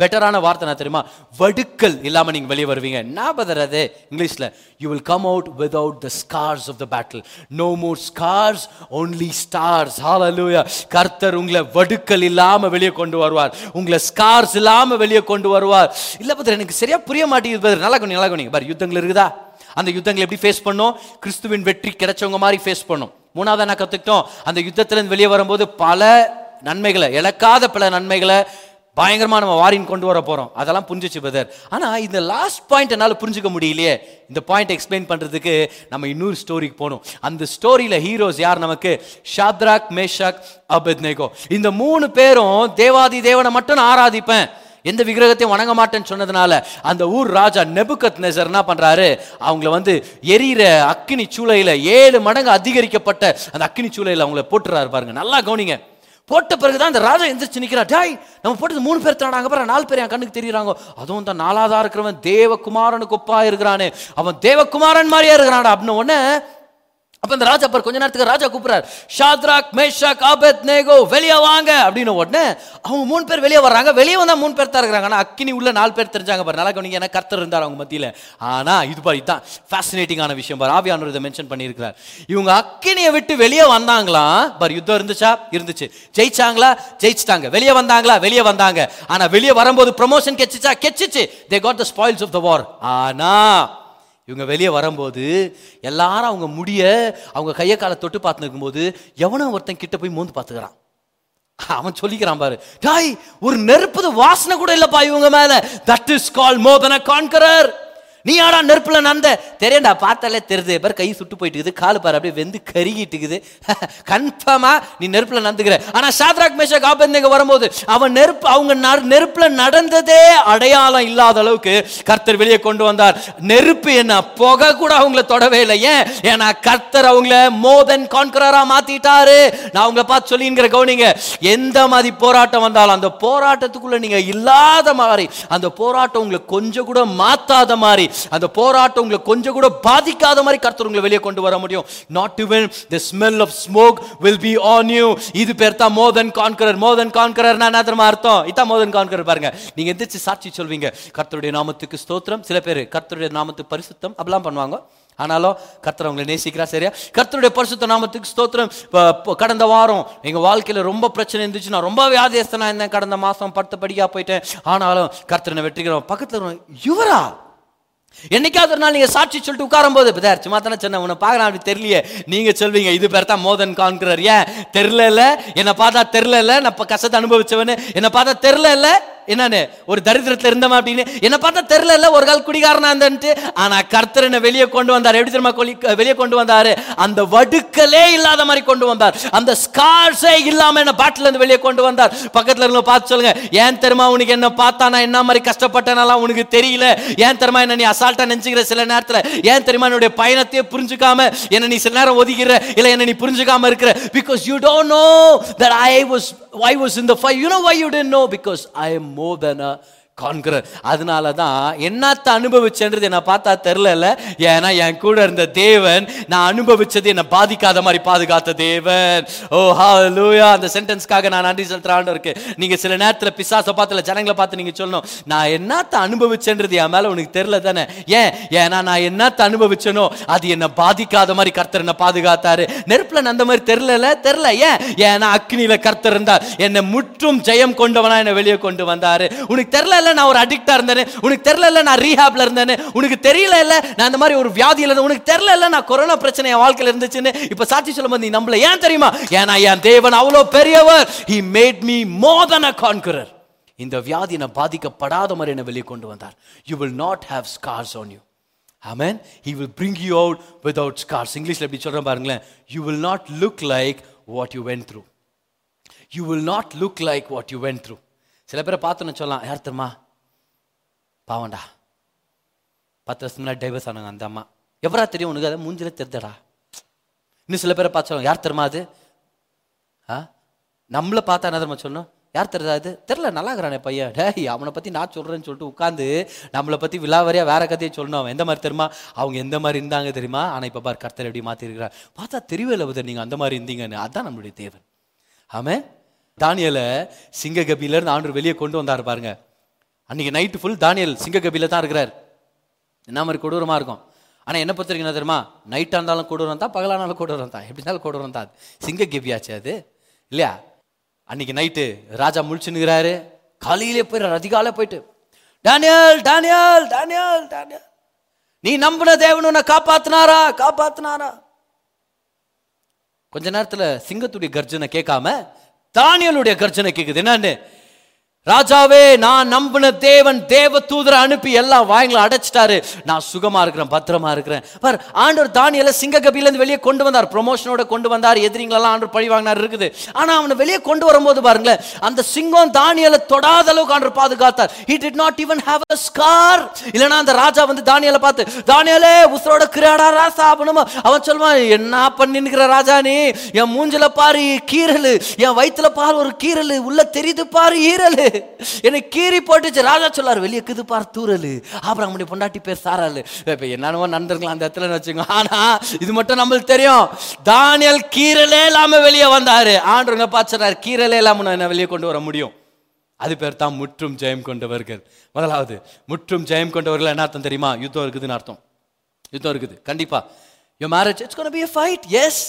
பெட்டரான வார்த்தை நான் தெரியுமா? வடுக்கள் இல்லாமல் நீங்கள் வெளியே வருவீங்க. நான் பதறது இங்கிலீஷில். You will come out without the scars of the battle no more scars only stars hallelujah கர்த்தர் உங்களை வடுக்கள் இல்லாமல் வெளியே கொண்டு வருவார். உங்களை ஸ்கார்ஸ் இல்லாமல் வெளியே கொண்டு வருவார். இல்லை பதர் எனக்கு சரியாக புரிய மாட்டேங்குது நல்லா கொஞ்சம் நல்லா கொஞ்சம் பாரு யுத்தங்கள் இருக்குதா? அந்த யுத்தங்களை எப்படி ஃபேஸ் பண்ணோம்? கிறிஸ்துவின் வெற்றி கிடைச்சவங்க மாதிரி ஃபேஸ் பண்ணோம். மூணாவது நான் கற்றுக்கிட்டோம் அந்த யுத்தத்திலேருந்து வெளியே வரும்போது பல நன்மைகளை இழக்காத பல நன்மைகளை பயங்கரமாக நம்ம வாரின் கொண்டு வர போகிறோம் அதெல்லாம் புரிஞ்சிச்சு பிரதர் ஆனால் இந்த லாஸ்ட் பாயிண்ட் என்னால் புரிஞ்சுக்க முடியலையே. இந்த பாயிண்ட் எக்ஸ்பிளைன் பண்ணுறதுக்கு நம்ம இன்னொரு ஸ்டோரிக்கு போகணும். அந்த ஸ்டோரியில் ஹீரோஸ் யார் நமக்கு? ஷாத்ராக் மேஷாக் அபத்னேகோ இந்த மூணு பேரும் தேவாதி தேவனை மட்டும் நான் ஆராதிப்பேன். எந்த விக்கிரகத்தையும் வணங்க மாட்டேன்னு சொன்னதுனால அந்த ஊர் ராஜா நெபுக்கத் நெசர் என்ன பண்ணுறாரு அவங்கள வந்து எரியிற அக்கினி சூளையில் ஏழு மடங்கு அதிகரிக்கப்பட்ட அந்த அக்கினி சூளையில் அவங்கள போட்டுறாரு பாருங்க. நல்லா கவனிங்க. போட்ட பிறகு தான் அந்த ராஜா எந்திரிச்சு நிற்கிறா டாய் நம்ம போட்டது மூணு பேர் தானாங்க. பாரு நாலு பேர் என் கண்ணுக்கு தெரியுறாங்க. அதுவும் தான் நாலாவதா இருக்கிறவன் தேவகுமாரனுக்கு ஒப்பா இருக்கிறானே. அவன் தேவகுமாரன் மாதிரியா இருக்கிறான் அப்படின்னு உடனே அப்ப இந்த ராஜா பாரு கொஞ்ச நேரத்துக்கு ராஜா கூப்பிடுறாரு ஷாத்ராக் மேஷாக் ஆபத் நேகோ வெளியே வாங்க. அப்படின்னு உடனே அவங்க மூணு பேர் வெளியே வர்றாங்க. வெளியே வந்தா மூணு பேர் தான் இருக்கிறாங்க. ஆனால் அக்கினி உள்ள நாலு பேர் தெரிஞ்சாங்க பாரு. நல்லா கவனிங்க ஏன்னா கர்த்தர் இருந்தார் அவங்க மத்தியில. ஆனா இது பாரு இதுதான் ஃபேசினேட்டிங்கான விஷயம் பாரு. ஆவியானவர் இதை மென்ஷன் பண்ணியிருக்கிறார். இவங்க அக்கினியை விட்டு வெளியே வந்தாங்களாம் பாரு யுத்தம் இருந்துச்சா? இருந்துச்சு. ஜெயிச்சாங்களா? ஜெயிச்சிட்டாங்க. வெளியே வந்தாங்களா? வெளியே வந்தாங்க. ஆனா வெளியே வரும்போது ப்ரமோஷன் கெச்சிச்சா? கெச்சிச்சு. They got the spoils of the war ஆனா இவங்க வெளியே வரும்போது எல்லாரும் அவங்க முடிய அவங்க கையை காலை தொட்டு பார்த்துன்னு இருக்கும்போது எவனோ ஒருத்தன் கிட்ட போய் மோந்து பார்த்துக்கிறான். அவன் சொல்லிக்கிறான் பாரு டாய் ஒரு நெருப்புது வாசனை கூட இல்லப்பா இவங்க மேல. That is call more than conqueror நீ ஆடா நெருப்புல நந்த. தெரியண்டா பார்த்தாலே தெரியுது. பாரு கை சுட்டு போயிட்டு இருக்குது காலு பாரு அப்படியே வெந்து கருகிட்டு இருக்குது கன்ஃபார்மா நீ நெருப்புல நந்துக்கிற. ஆனா சாத்ராக் மேஷா ஆபந்தேங்க வரும்போது அவன் நெருப்பு அவங்க நெருப்பில் நெருப்புல நடந்ததே அடையாளம் இல்லாத அளவுக்கு கர்த்தர் வெளியே கொண்டு வந்தார். நெருப்பு என்ன புகை கூட அவங்கள தொடவே இல்லை. ஏன்? ஏன்னா கர்த்தர் அவங்கள மோதன் கான்கரரா மாத்திட்டாரு. நான் அவங்கள பார்த்து சொல்லிங்கிற கவனிங்க. எந்த மாதிரி போராட்டம் வந்தாலும் அந்த போராட்டத்துக்குள்ள நீங்க இல்லாத மாதிரி அந்த போராட்டம் உங்களை கொஞ்சம் கூட மாத்தாத மாதிரி அந்த போராட்டம் உங்களை கொஞ்சம் கூட பாதிக்காத மாதிரி கர்த்தர் உங்களை வெளியே கொண்டு வர முடியும். Not even the smell of smoke will be on you இது பேர் தான் மோதன் கான்கரர் மோதன் கான்கரர் என்ன தெரியுமா அர்த்தம்? இதான் மோதன் கான்கரர் பாருங்க. நீங்க எந்திரிச்சு சாட்சி சொல்வீங்க. கர்த்தருடைய நாமத்துக்கு ஸ்தோத்திரம். சில பேர் கர்த்தருடைய நாமத்துக்கு பரிசுத்தம் அப்படிலாம் பண்ணுவாங்க. ஆனாலும் கர்த்தர் அவங்களை நேசிக்கிறா சரியா? கர்த்தருடைய பரிசுத்த நாமத்துக்கு ஸ்தோத்திரம். கடந்த வாரம் எங்கள் வாழ்க்கையில் ரொம்ப பிரச்சனை இருந்துச்சு. நான் ரொம்ப வியாதியஸ்தனா இருந்தேன். கடந்த மாதம் படுத்த படியாக போயிட்டேன். ஆனாலும் கர்த்தர் வெற்றிக்கிறோம் பக்கத்தில் யுவரா இவரா? என்னைக்காவது ஒரு நாள் நீங்க சாட்சி சொல்லிட்டு உட்காரும் போது பிதார் சும்மா தானே சொன்னேன் உன்னை பார்க்கலாம் அப்படி தெரியலையே. நீங்க சொல்வீங்க இது பேர் தான் மோதன் கான்கிறார் ஏன்? தெரில என்னை பார்த்தா தெரில நான் கஷ்டத்தை அனுபவிச்சவனு. என்னை பார்த்தா தெரில என்னன்னு ஒரு தரித்திரத்தில் இருந்தவன் அப்படின்னு. என்னை பார்த்தா தெரில ஒரு கால் குடிகாரனா இருந்தன்ட்டு. ஆனா கர்த்தர் என்ன வெளியே கொண்டு வந்தார். எப்படி தெரியுமா வெளியே கொண்டு வந்தாரு? அந்த வடுக்கலே இல்லாத மாதிரி கொண்டு வந்தார். அந்த ஸ்கார்ஸே இல்லாம என்ன பாட்டில இருந்து வெளியே கொண்டு வந்தார். பக்கத்துல இருக்க பார்த்து சொல்லுங்க ஏன் தெரியுமா உனக்கு என்ன பார்த்தா நான் என்ன மாதிரி கஷ்டப்பட்டனாலாம் உனக்கு தெரியல. ஏன் தெரியுமா என்ன நீ அசால்ட்டா நினைச்சுக்கிற சில நேரத்துல? ஏன் தெரியுமா என்னுடைய பயணத்தையே புரிஞ்சுக்காம என்ன நீ சில நேரம் ஒதுக்கிற? இல்ல என்ன நீ புரிஞ்சுக்காம இருக்கிற? Because you don't know that I was I was in the fire you know why you don't know because I am more than a காண்கிற அதனால தான் என்னத்தை அனுபவிச்சேன்றது என்னை பார்த்தா தெரில ஏன்னா என் கூட இருந்த தேவன் நான் அனுபவிச்சது என்னை பாதிக்காத மாதிரி பாதுகாத்த தேவன். ஓ ஹalleluya அந்த சென்டென்ஸ்க்காக நான் நன்றி செலுத்துற இருக்கு நீங்க சில நேரத்தில் பிசாசை பார்த்துல ஜனங்களை பார்த்து நீங்க சொல்லணும் நான் என்னத்தை அனுபவிச்சேன்றது என் மேலே உனக்கு தெரியல தானே? ஏன்? ஏன்னா நான் என்னத்தை அனுபவிச்சனோ அது என்னை பாதிக்காத மாதிரி கர்த்தர் என்ன பாதுகாத்தாரு. நெருப்புல நான் அந்த மாதிரி தெரியல தெரியல. ஏன்? ஏன்னா அக்னியில கர்த்தர் இருந்தார். என்னை முற்றும் ஜெயம் கொண்டவனா என்னை வெளியே கொண்டு வந்தாரு. உனக்கு தெரியல நான் ஒரு அடிக்டா இருந்தேன் உனக்கு தெரியல நான் ரீஹாப்ல இருந்தேன் உனக்கு தெரியல இல்ல நான் அந்த மாதிரி ஒரு வியாதியில் இருந்தேன் உனக்கு தெரியல நான் கொரோனா பிரச்சனை என் வாழ்க்கையில் இருந்துச்சுன்னு இப்ப சாட்சி சொல்லும்போது நீ நம்மள ஏன் தெரியுமா? ஏன்னா என் தேவன் அவ்வளோ பெரியவர். He made me more than a conqueror. இந்த வியாதி நான் பாதிக்கப்படாத மாதிரி என்னை வெளியே கொண்டு வந்தார். You will not have scars on you Amen. He will bring you out without scars இங்கிலீஷில் எப்படி சொல்கிறேன் பாருங்களேன். You will not look like what you went through you will not look like what you went through சில பேரை பார்த்தோன்னு சொல்லலாம். யார் தெரியுமா? பாவண்டா பத்து வருஷம் முன்னாடி டைவர்ஸ் ஆனாங்க அந்த அம்மா. எவரா தெரியும் உனக்கு? அதை மூஞ்சில தெரிதடா இன்னும் சில பேரை பார்த்து சொல்லுவாங்க யார் தெரியுமா அது? ஆ? நம்மளை பார்த்தா என்ன தெரியுமா சொல்லணும்? யார் தெரியுதா அது? தெரில நல்லா இருக்கிறானே பையன். டேய் அவனை பற்றி நான் சொல்கிறேன்னு சொல்லிட்டு உட்காந்து நம்மளை பற்றி விலாவரியாக வேற கதையை சொல்லணும். அவன் எந்த மாதிரி தெரியுமா? அவங்க எந்த மாதிரி இருந்தாங்க தெரியுமா? ஆனால் இப்போ பார் கர்த்தர் எப்படி மாற்றிருக்கிறான் பார்த்தா தெரியவே இல்லை நீங்கள் அந்த மாதிரி இருந்தீங்கன்னு. அதுதான் நம்மளுடைய தேவன். ஆமே தானியலை சிங்க கபியிலேருந்து ஆண்டு வெளியே கொண்டு வந்தார் பாருங்க. அன்னைக்கு நைட்டு ஃபுல் தானியல் சிங்க கபியில தான் இருக்கிறார். என்ன மாதிரி கொடூரமாக இருக்கும். ஆனால் என்ன பொறுத்த தெரியுமா? நைட்டாக இருந்தாலும் கொடூரம் தான் பகலானாலும் கொடூரம் தான். எப்படி இருந்தாலும் கொடூரம் தான் சிங்க கபியாச்சு அது. இல்லையா? அன்னைக்கு நைட்டு ராஜா முழிச்சுனுகிறாரு காலையிலே போயிடுறாரு அதிகாலை போயிட்டு. டானியல் டானியல் டானியல் டானியல் நீ நம்பின தேவன் உன்னை காப்பாத்தினாரா? காப்பாத்தினாரா? கொஞ்ச நேரத்தில் சிங்கத்துடைய கர்ஜனை கேட்காம தானியலுடைய கர்ச்சனை கேட்குது என்னன்னு? ராஜாவே நான் நம்பின தேவன் தேவ தூதரை அனுப்பி எல்லாம் வாய்ங்களை அடைச்சிட்டாரு. நான் சுகமா இருக்கிறேன் பத்திரமா இருக்கிறேன். பார் ஆண்டவர் தானியல சிங்க கபிலேருந்து வெளியே கொண்டு வந்தார். ப்ரொமோஷனோட கொண்டு வந்தார். எதிரிங்களெல்லாம் ஆண்டவர் பழி வாங்கினார் இருக்குது. ஆனா அவனை வெளியே கொண்டு வரும்போது பாருங்களேன் அந்த சிங்கம் தானியலை தொடாத அளவுக்கு ஆண்டவர் பாதுகாத்தார். He did not even have a scar இல்லைன்னா அந்த ராஜா வந்து தானியலை பார்த்து தானியலே உசுரோட கிராடா ராசா அப்படின்னு அவன் சொல்லுவான் என்ன பண்ணிருக்கிற ராஜா நீ? என் மூஞ்சில பாரு கீரல் என் வயிற்றுல பாரு ஒரு கீரல் உள்ள தெரியுது பாரு ஈரல். என்னை கீறி போட்டுச்சு. ராஜா சொல்லார் வெளியே கிது பார் தூரல் அப்புறம் நம்முடைய பொண்டாட்டி பேர் சாரல் இப்போ என்னென்னவோ நடந்திருக்கலாம் அந்த இடத்துல வச்சுங்க ஆனா இது மட்டும் நம்மளுக்கு தெரியும். தானியல் கீரலே இல்லாம வெளியே வந்தாரு. ஆண்டுங்க பாச்சனார் கீரலே இல்லாம நான் என்ன வெளியே கொண்டு வர முடியும்? அது பேர் தான் முற்றும் ஜெயம் கொண்டவர்கள். முதலாவது முற்றும் ஜெயம் கொண்டவர்கள் என்ன அர்த்தம் தெரியுமா? யுத்தம் இருக்குதுன்னு அர்த்தம். யுத்தம் இருக்குது. கண்டிப்பா. Your marriage it's gonna be a fight S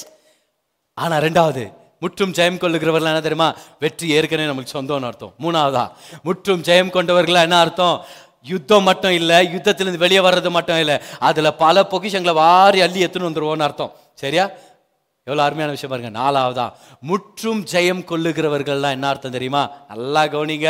ஆனா ரெண்டாவது முற்றும் ஜெயம் கொள்ளுகிறவர்கள் என்ன தெரியுமா? வெற்றி ஏற்கனவே நமக்கு சொந்தம்னு அர்த்தம். மூணாவதா? முற்றும் ஜெயம் கொண்டவர்கள் என்ன அர்த்தம்? யுத்தம் மட்டும் இல்லை யுத்தத்திலிருந்து வெளியே வர்றது மட்டும் இல்லை அதில் பல பொக்கிஷங்களை வாரி அள்ளி எத்துன்னு வந்துருவோம்னு அர்த்தம். சரியா? எவ்வளோ அருமையான விஷயம் பாருங்க. நாலாவதா? முற்றும் ஜெயம் கொள்ளுகிறவர்கள்லாம் என்ன அர்த்தம் தெரியுமா? நல்லா கவனிங்க.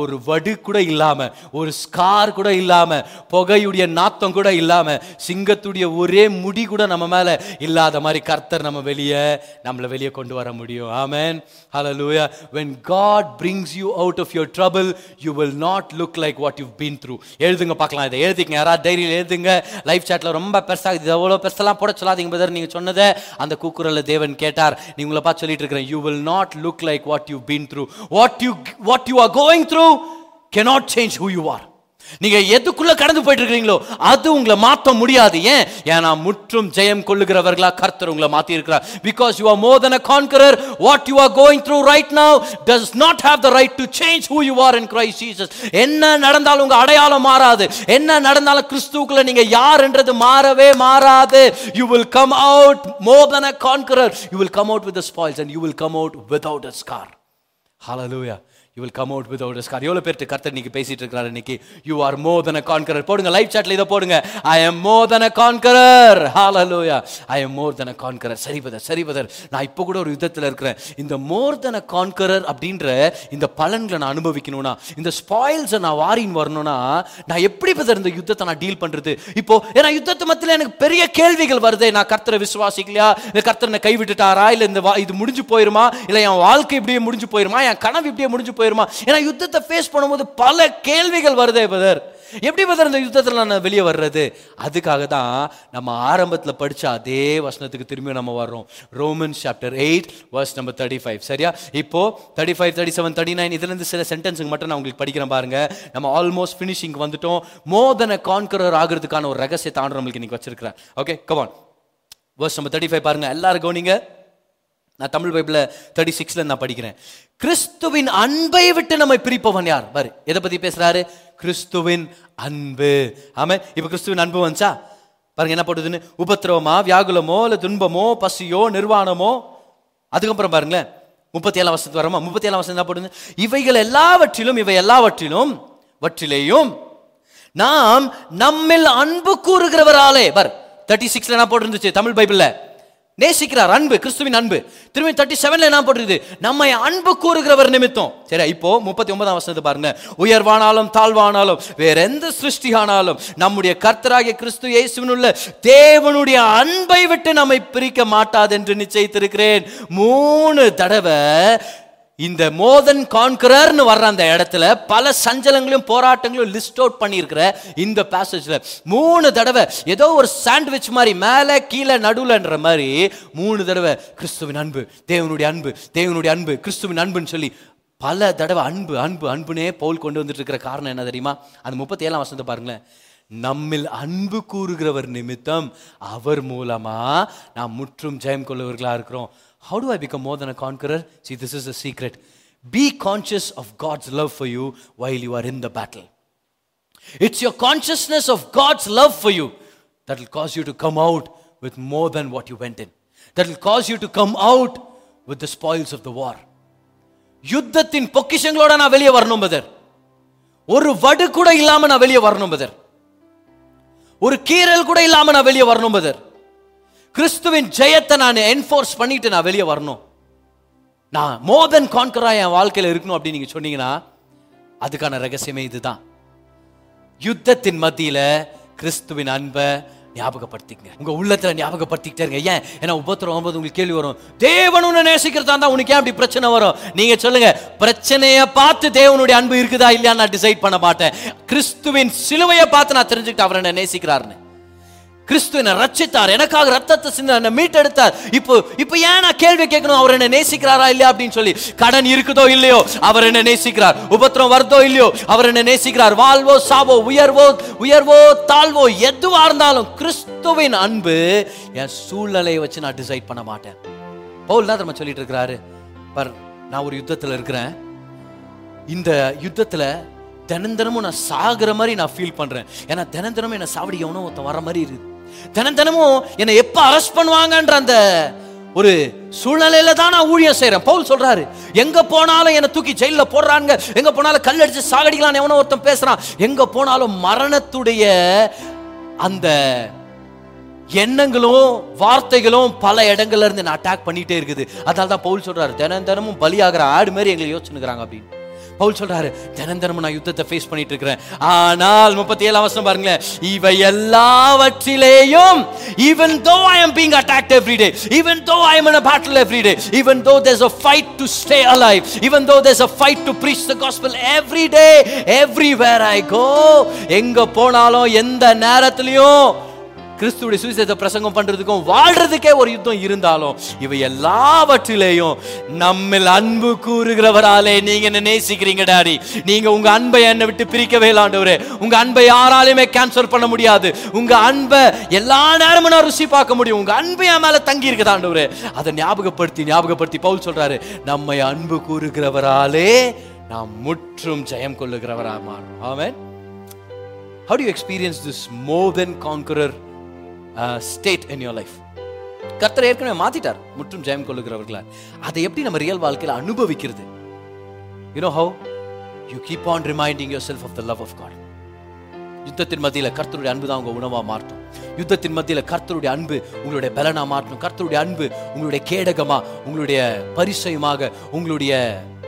ஒரு வடு கூட இல்லாமல் ஒரு ஸ்கார் கூட இல்லாமல் புகையுடைய நாத்தம் கூட இல்லாமல் சிங்கத்துடைய ஒரே முடி கூட நம்ம மேலே இல்லாத மாதிரி கர்த்தர் நம்ம வெளியே நம்மளை வெளியே கொண்டு வர முடியும். Amen. Hallelujah when God brings you out of your trouble you will not look like what you been through எழுதுங்க பார்க்கலாம் இதை. எழுதிக்கங்க. யாராவது டைரியில் எழுதுங்க? லைஃப் சாட்டில் ரொம்ப பெருசாக இது எவ்வளோ பெருசெல்லாம் போட சொல்லாதீங்க பிரதர் நீங்கள் சொன்னதை அந்த குரலில் தேவன் கேட்டார் நீ உங்களை பார்த்து சொல்லிட்டு இருக்கிறேன். You will not look like what you been through what you what you are going through cannot change who you are நீங்க எதுக்குள்ள கடந்து போயிட்டு இருக்கீங்களோ அது உங்களை மாத்த முடியாது ஏன் ஏன்னா முற்றும் ஜெயம் கொள்ளுகிறவர்களா கர்த்தர் உங்களை மாத்தி இருக்கிறார் because you are more than a conqueror what you are going through right now does not have the right to change who you are in Christ Jesus என்ன நடந்தாலும் உங்க அடையாளம் மாறாது என்ன நடந்தாலும் கிறிஸ்துக்குள்ள நீங்க யார்ன்றது மாறவே மாறாது you will come out more than a conqueror you will come out with the spoils and you will come out without a scar hallelujah you will come out without scar எவ்வளோ பேர்ட்டு கர்த்தர் இன்னைக்கு பேசிட்டு இருக்கிறார் இன்னைக்கு யூ ஆர் மோர் தன கான்கரர் போடுங்க லைவ் சாட்ல இதை போடுங்க. ஐ எம் மோர் தன கான்கரர் ஹாலலூயா ஐ எம் மோர் தன கான்கரர் சரி பதர் சரி பதர் நான் இப்போ கூட ஒரு யுத்தத்தில் இருக்கிறேன். இந்த மோர் தன கான்கரர் அப்படின்ற இந்த பலன்களை நான் அனுபவிக்கணும்னா இந்த ஸ்பாயில்ஸை நான் வாரின் வரணும்னா நான் எப்படி பதர் இந்த யுத்தத்தை நான் டீல் பண்றது? இப்போ ஏன்னா யுத்தத்து மத்தியில் எனக்கு பெரிய கேள்விகள் வருது. நான் கர்த்தரை விசுவாசிக்கலையா? இந்த கர்த்தர் கைவிட்டுட்டாரா? இல்லை இந்த வா- இது முடிஞ்சு போயிருமா? இல்லை என் வாழ்க்கை இப்படியே முடிஞ்சு போயிருமா? என் கனவு இப்படியே முடிஞ்சு போயிருமா? ஏன்னா யுத்தத்தை ஃபேஸ் பண்ணும்போது பல கேள்விகள் வருதே பதர் எப்படி பதர் இந்த யுத்தத்தில் நான் வெளியே வர்றது? அதுக்காக தான் நம்ம ஆரம்பத்தில் படித்த அதே வசனத்துக்கு திரும்பி நம்ம வர்றோம். Roman chapter eight verse number thirty five சரியா? இப்போ thirty five thirty seven thirty nine இதுலேருந்து சில சென்டென்ஸுக்கு மட்டும் நான் உங்களுக்கு படிக்கிறேன் பாருங்க. நம்ம ஆல்மோஸ்ட் ஃபினிஷிங் வந்துட்டோம். மோர் தென் கான்கரர் ஆகிறதுக்கான ஒரு ரகசியத்தை ஆண்டு நம்மளுக்கு இன்னைக்கு வச்சிருக்கிறேன். Okay come on verse number thirty five பாருங்க. எல்லாரும் கவனிங்க. நான் தமிழ் பைபிளில் தேர்ட்டி சிக்ஸ்ல நான் படிக்கிறேன். கிறிஸ்துவின் அன்பை விட்டு நம்மை பிரிப்பவன் யார்? பாரு எதை பத்தி பேசுறாரு? கிறிஸ்துவின் அன்பு. ஆமா இப்ப கிறிஸ்துவின் அன்பு வந்துச்சா? பாருங்க என்ன போடுதுன்னு? உபத்திரவமா வியாகுலமோ இல்ல துன்பமோ பசியோ நிர்வாணமோ? அதுக்கப்புறம் பாருங்களேன் முப்பத்தி ஏழாம் வருஷத்துக்கு வரமா முப்பத்தி ஏழாம் வருஷம் என்ன போடுது? இவைகள் எல்லாவற்றிலும் இவை எல்லாவற்றிலும் வற்றிலேயும் நாம் நம்மில் அன்பு கூறுகிறவராலே பார் தேர்ட்டி சிக்ஸ்ல என்ன போட்டிருந்துச்சு? தமிழ் பைபிள்ல. நேசிக்கிறார் அன்பு கிறிஸ்துவின் அன்பு. திரும்பி தேர்ட்டி செவன்ல என்ன போட்டிருக்குது? நம்மை அன்பு கூறுகிறவர் நிமித்தம். சரி இப்போ முப்பத்தி ஒன்பதாம் வருஷத்தை பாருங்க. உயர்வானாலும் தாழ்வானாலும் வேற எந்த சிருஷ்டியானாலும் நம்முடைய கர்த்தராகிய கிறிஸ்து இயேசுவினுள்ள தேவனுடைய அன்பை விட்டு நம்மை பிரிக்க மாட்டாது என்று நிச்சயித்திருக்கிறேன். மூணு தடவை இந்த மோதன் கான்கரர்னு வர்ற அந்த இடத்துல பல சஞ்சலங்களையும் போராட்டங்களையும் லிஸ்ட் அவுட் பண்ணியிருக்கிற இந்த பேசேஜில் மூணு தடவை ஏதோ ஒரு சாண்ட்விச் மாதிரி மேலே கீழே நடுவில்ன்ற மாதிரி மூணு தடவை கிறிஸ்துவின் அன்பு தேவனுடைய அன்பு தேவனுடைய அன்பு கிறிஸ்துவின் அன்புன்னு சொல்லி பல தடவை அன்பு அன்பு அன்புனே போல் கொண்டு வந்துட்டு இருக்கிற காரணம் என்ன தெரியுமா? அந்த முப்பத்தி ஏழாம் வசனத்தை பாருங்களேன். நம்மில் அன்பு கூறுகிறவர் நிமித்தம் அவர் மூலமாக நாம் முற்றும் ஜெயம் கொள்ளவர்களாக இருக்கிறோம். how to I become more than a conqueror see this is a secret be conscious of god's love for you while you are in the battle it's your consciousness of god's love for you that will cause you to come out with more than what you went in that will cause you to come out with the spoils of the war யுத்தத்தின் பொக்கிஷங்களோட நான் வெளியே வரணும் பதர் ஒரு வடு கூட இல்லாம நான் வெளியே வரணும் பதர் ஒரு கீறல் கூட இல்லாம நான் வெளியே வரணும் பதர் கிறிஸ்துவின் ஜெயத்தை நான் என்ஃபோர்ஸ் பண்ணிட்டு நான் வெளியே வரணும். நான் மோர் தென் கான்கராக என் வாழ்க்கையில் இருக்கணும் அப்படின்னு நீங்க சொன்னீங்கன்னா அதுக்கான ரகசியமே இதுதான். யுத்தத்தின் மத்தியில் கிறிஸ்துவின் அன்பை ஞாபகப்படுத்திக்கங்க. உங்க உள்ளத்தில் ஞாபகப்படுத்திக்கிட்டே இருங்க. ஏன்? ஏன்னா உபத்திரம் வரும்போது உங்களுக்கு கேள்வி வரும். தேவன் உன்னை நேசிக்கிறதா தான் உனக்கு ஏன் அப்படி பிரச்சனை வரும்? நீங்க சொல்லுங்க பிரச்சனையை பார்த்து தேவனுடைய அன்பு இருக்குதா இல்லையான்னு நான் டிசைட் பண்ண மாட்டேன். கிறிஸ்துவின் சிலுவையை பார்த்து நான் தெரிஞ்சுக்கிட்டு அவர் என்ன நேசிக்கிறாருன்னு. கிறிஸ்து என்னை ரச்சித்தார் எனக்காக ரத்தத்தை சிந்த என்னை மீட்டெடுத்தார். இப்போ இப்போ ஏன் நான் கேள்வி கேட்கணும்? அவர் என்ன நேசிக்கிறாரா இல்லையா அப்படின்னு சொல்லி. கடன் இருக்குதோ இல்லையோ அவர் என்ன நேசிக்கிறார். உபத்திரம் வருதோ இல்லையோ அவர் என்ன நேசிக்கிறார். வாழ்வோ சாவோ உயர்வோ உயர்வோ தாழ்வோ எதுவாக இருந்தாலும் கிறிஸ்துவின் அன்பு என் சூழ்நிலையை வச்சு நான் டிசைட் பண்ண மாட்டேன். பவுல் தான் நம்ம சொல்லிட்டு இருக்கிறாரு? பர் நான் ஒரு யுத்தத்தில் இருக்கிறேன். இந்த யுத்தத்தில் தினந்தனமும் நான் சாகுற மாதிரி நான் ஃபீல் பண்றேன். ஏன்னா தினந்தனமும் என்னை என்ன சாவடி எவனோ ஒருத்தன் வர மாதிரி இருக்குது தினம் தினமும் என்னை எப்ப அரெஸ்ட் பண்ணுவாங்கன்ற அந்த ஒரு சூழ்நிலையில தான் நான் ஊழியம் செய்யறேன் பவுல் சொல்றாரு எங்க போனாலும் என்னை தூக்கி ஜெயில போடுறாங்க எங்க போனாலும் கல் அடிச்சு சாகடிக்கலாம் எவனோ ஒருத்தன் பேசுறான். எங்க போனாலும் மரணத்துடைய அந்த எண்ணங்களும் வார்த்தைகளும் பல இடங்கள்ல இருந்து நான் அட்டாக் பண்ணிட்டே இருக்குது. அதனால தான் பவுல் சொல்றாரு தினம் தினமும் பலியாகிற ஆடு மாதிரி எங்களை யோசிச்சுக்கிறாங்க அப்படின்னு. பவுல் சொல்றாரு தினந்தனமும் நான் யுத்தத்தை ஃபேஸ் பண்ணிட்டு இருக்கிறேன் ஆனால் முப்பத்தி ஏழு அவசரம் பாருங்களேன் இவை எல்லாவற்றிலேயும் even though I am being attacked every day even though I am in a battle every day even though there's a fight to stay alive even though there's a fight to preach the gospel every day everywhere I go எங்க போனாலும் எந்த நேரத்திலையும் கிறிஸ்துவுடைய சுவிசேஷ பிரசங்கம் பண்றதுக்கும் வாழ்றதுக்கே ஒரு யுத்தம் இருந்தாலும் இவை எல்லாவற்றிலேயும் நம்மில் அன்பு கூறுகிறவராலே நீங்க என்ன நேசிக்கிறீங்க டாடி? நீங்க உங்க அன்பை என்னை விட்டு பிரிக்கவே இல்லாண்டவரே உங்க அன்பை யாராலையுமே கேன்சல் பண்ண முடியாது. உங்க அன்பை எல்லா நேரமும் நான் ருசி பார்க்க முடியும். உங்க அன்பு என் மேல தங்கி இருக்குதாண்டவரே அதை ஞாபகப்படுத்தி ஞாபகப்படுத்தி பவுல் சொல்றாரு நம்மை அன்பு கூறுகிறவராலே நாம் முற்றும் ஜெயம் கொள்ளுகிறவரா மாறும். Amen. How do you experience this more than conqueror state in your life கர்த்தர் ஏற்கனவே மாத்திட்டார். முற்றும் ஜெயம் கொள்ளுகிறவர்களா அதை எப்படி நம்ம ரியல் வாழ்க்கையில் அனுபவிக்கிறது? You know how you keep on reminding yourself of the love of God யுத்தத்தின் மத்தியில் கர்த்தருடைய அன்பு தான் உங்க உணவா மாற்றும் யுத்தத்தின் மத்தியில் கர்த்தருடைய அன்பு உங்களுடைய பலனா மாற்றும் கர்த்தருடைய அன்பு உங்களுடைய கேடகமா உங்களுடைய பரிசயமாக உங்களுடைய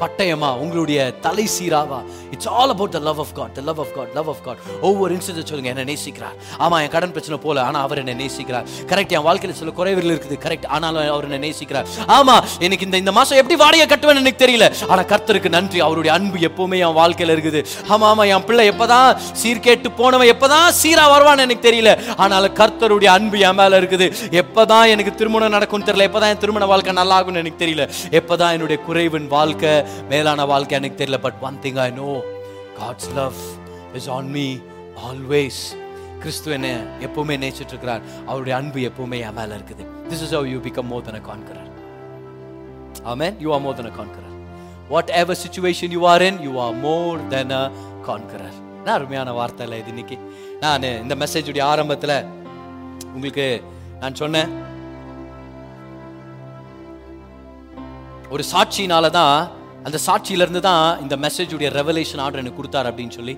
பட்டயமா உங்களுடைய தலை சீராவா? It's all about the love of God the love of God love of God ஒவ்வொரு இன்சிடென்ட் சொல்லுங்க என்ன நேசிக்கிறார். ஆமா என் கடன் பிரச்சனை போல ஆனா அவர் என்ன நேசிக்கிறார். கரெக்ட் என் வாழ்க்கையில் சில குறைவுகள் இருக்குது. கரெக்ட் ஆனாலும் அவர் என்ன நேசிக்கிறார். ஆமா எனக்கு இந்த இந்த மாசம் எப்படி வாடகை கட்டுவேன்னு எனக்கு தெரியல. ஆனா கர்த்தருக்கு நன்றி. அவருடைய அன்பு எப்பவுமே என் வாழ்க்கையில் இருக்குது. ஆமா ஆமா என் பிள்ளை எப்பதான் சீர்கேட்டு போனவன் எப்பதான் சீரா வருவான்னு எனக்கு தெரியல. ஆனாலும் கர்த்தருடைய அன்பு என் மேல இருக்குது. எப்பதான் எனக்கு திருமணம் நடக்கும்னு தெரியல எப்பதான் என் திருமண வாழ்க்கை நல்லா ஆகும்னு எனக்கு தெரியல. எப்பதான் என்னுடைய குறைவின் வாழ்க்கை மேலான வாழ்க்கை எனக்கு தெரியல but one thing I know God's love is on me always கிறிஸ்து என்ன எப்பவுமே நேசிட்டு இருக்கிறார் அவருடைய அன்பு எப்பவுமே என் மேல இருக்குது. This is how you become more than conqueror amen you are more than than a conqueror. Whatever situation you are in, you are more than a நான் அருமையான வார்த்தை இல்லை இது இன்னைக்கு? நான் இந்த மெசேஜுடைய ஆரம்பத்தில் உங்களுக்கு நான் சொன்னேன். ஒரு சாட்சியினால தான் அந்த சாட்சியில இருந்து தான் இந்த மெசேஜுடைய ரெவலேஷன் ஆர்டர் எனக்கு கொடுத்தாரு அப்படின்னு சொல்லி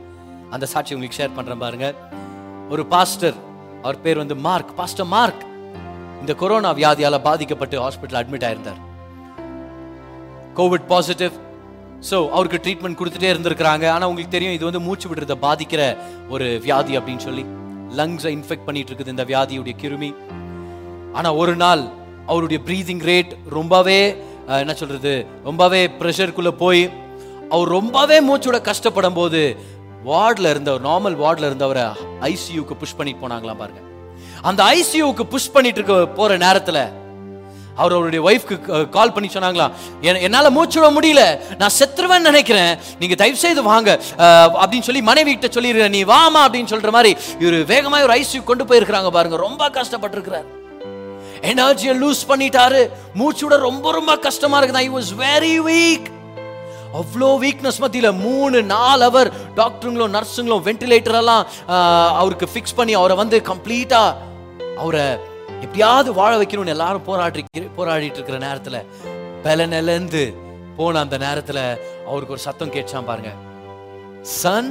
அந்த சாட்சி உங்களுக்கு ஷேர் பண்ணுறேன் பாருங்க. ஒரு பாஸ்டர் அவர் பேர் வந்து மார்க். பாஸ்டர் மார்க் இந்த கொரோனா வியாதியால் பாதிக்கப்பட்டு ஹாஸ்பிட்டல் அட்மிட் ஆயிருந்தார். கோவிட் பாசிட்டிவ் ஸோ அவருக்கு ட்ரீட்மெண்ட் கொடுத்துட்டே இருந்திருக்கிறாங்க. ஆனால் உங்களுக்கு தெரியும் இது வந்து மூச்சு விடுறத பாதிக்கிற ஒரு வியாதி அப்படின்னு சொல்லி. லங்ஸை இன்ஃபெக்ட் பண்ணிட்டு இருக்குது இந்த வியாதியுடைய கிருமி. ஆனால் ஒரு நாள் அவருடைய ப்ரீதிங் ரேட் ரொம்பவே என்ன சொல்றது? ரொம்பவே ப்ரெஷருக்குள்ளே போய் அவர் ரொம்பவே மூச்சோட கஷ்டப்படும் போது வார்டில் இருந்தவர் நார்மல் வார்டில் இருந்தவரை ஐசியூக்கு புஷ் பண்ணிட்டு போனாங்களாம் பாருங்க. அந்த ஐசியூக்கு புஷ் பண்ணிட்டு இருக்க போற நேரத்தில் அவர் அவருடைய ஒய்ஃப்க்கு கால் பண்ணி சொன்னாங்களா "என்- என்னால மூச்சு விட முடியல நான் செத்துருவேன்னு நினைக்கிறேன். நீங்க தயவு செய்து வாங்க அப்படின்னு சொல்லி மனைவி கிட்ட சொல்லிடுறேன். நீ வாமா அப்படின்னு சொல்ற மாதிரி இவர் வேகமாக ஒரு ஐசியூ கொண்டு போயிருக்கிறாங்க பாருங்க. ரொம்ப கஷ்டப்பட்டிருக்கிறார். எனர்ஜியை லூஸ் பண்ணிட்டாரு. மூச்சு விட ரொம்ப ரொம்ப கஷ்டமா இருக்குது. ஐ வாஸ் வெரி வீக் அவ்வளோ வீக்னஸ் மத்தியில் மூணு நாலு அவர் டாக்டருங்களும் நர்ஸுங்களும் வென்டிலேட்டரெல்லாம் ஆஹ், அவருக்கு ஃபிக்ஸ் பண்ணி அவரை வந்து கம்ப்ளீட்டா அவரை எப்படியாவது வாழ வைக்கணும்னு எல்லாரும் போராடி போராடிட்டு இருக்கிற நேரத்தில் பலனிலேருந்து போன அந்த நேரத்தில் அவருக்கு ஒரு சத்தம் கேட்சான் பாருங்க. Son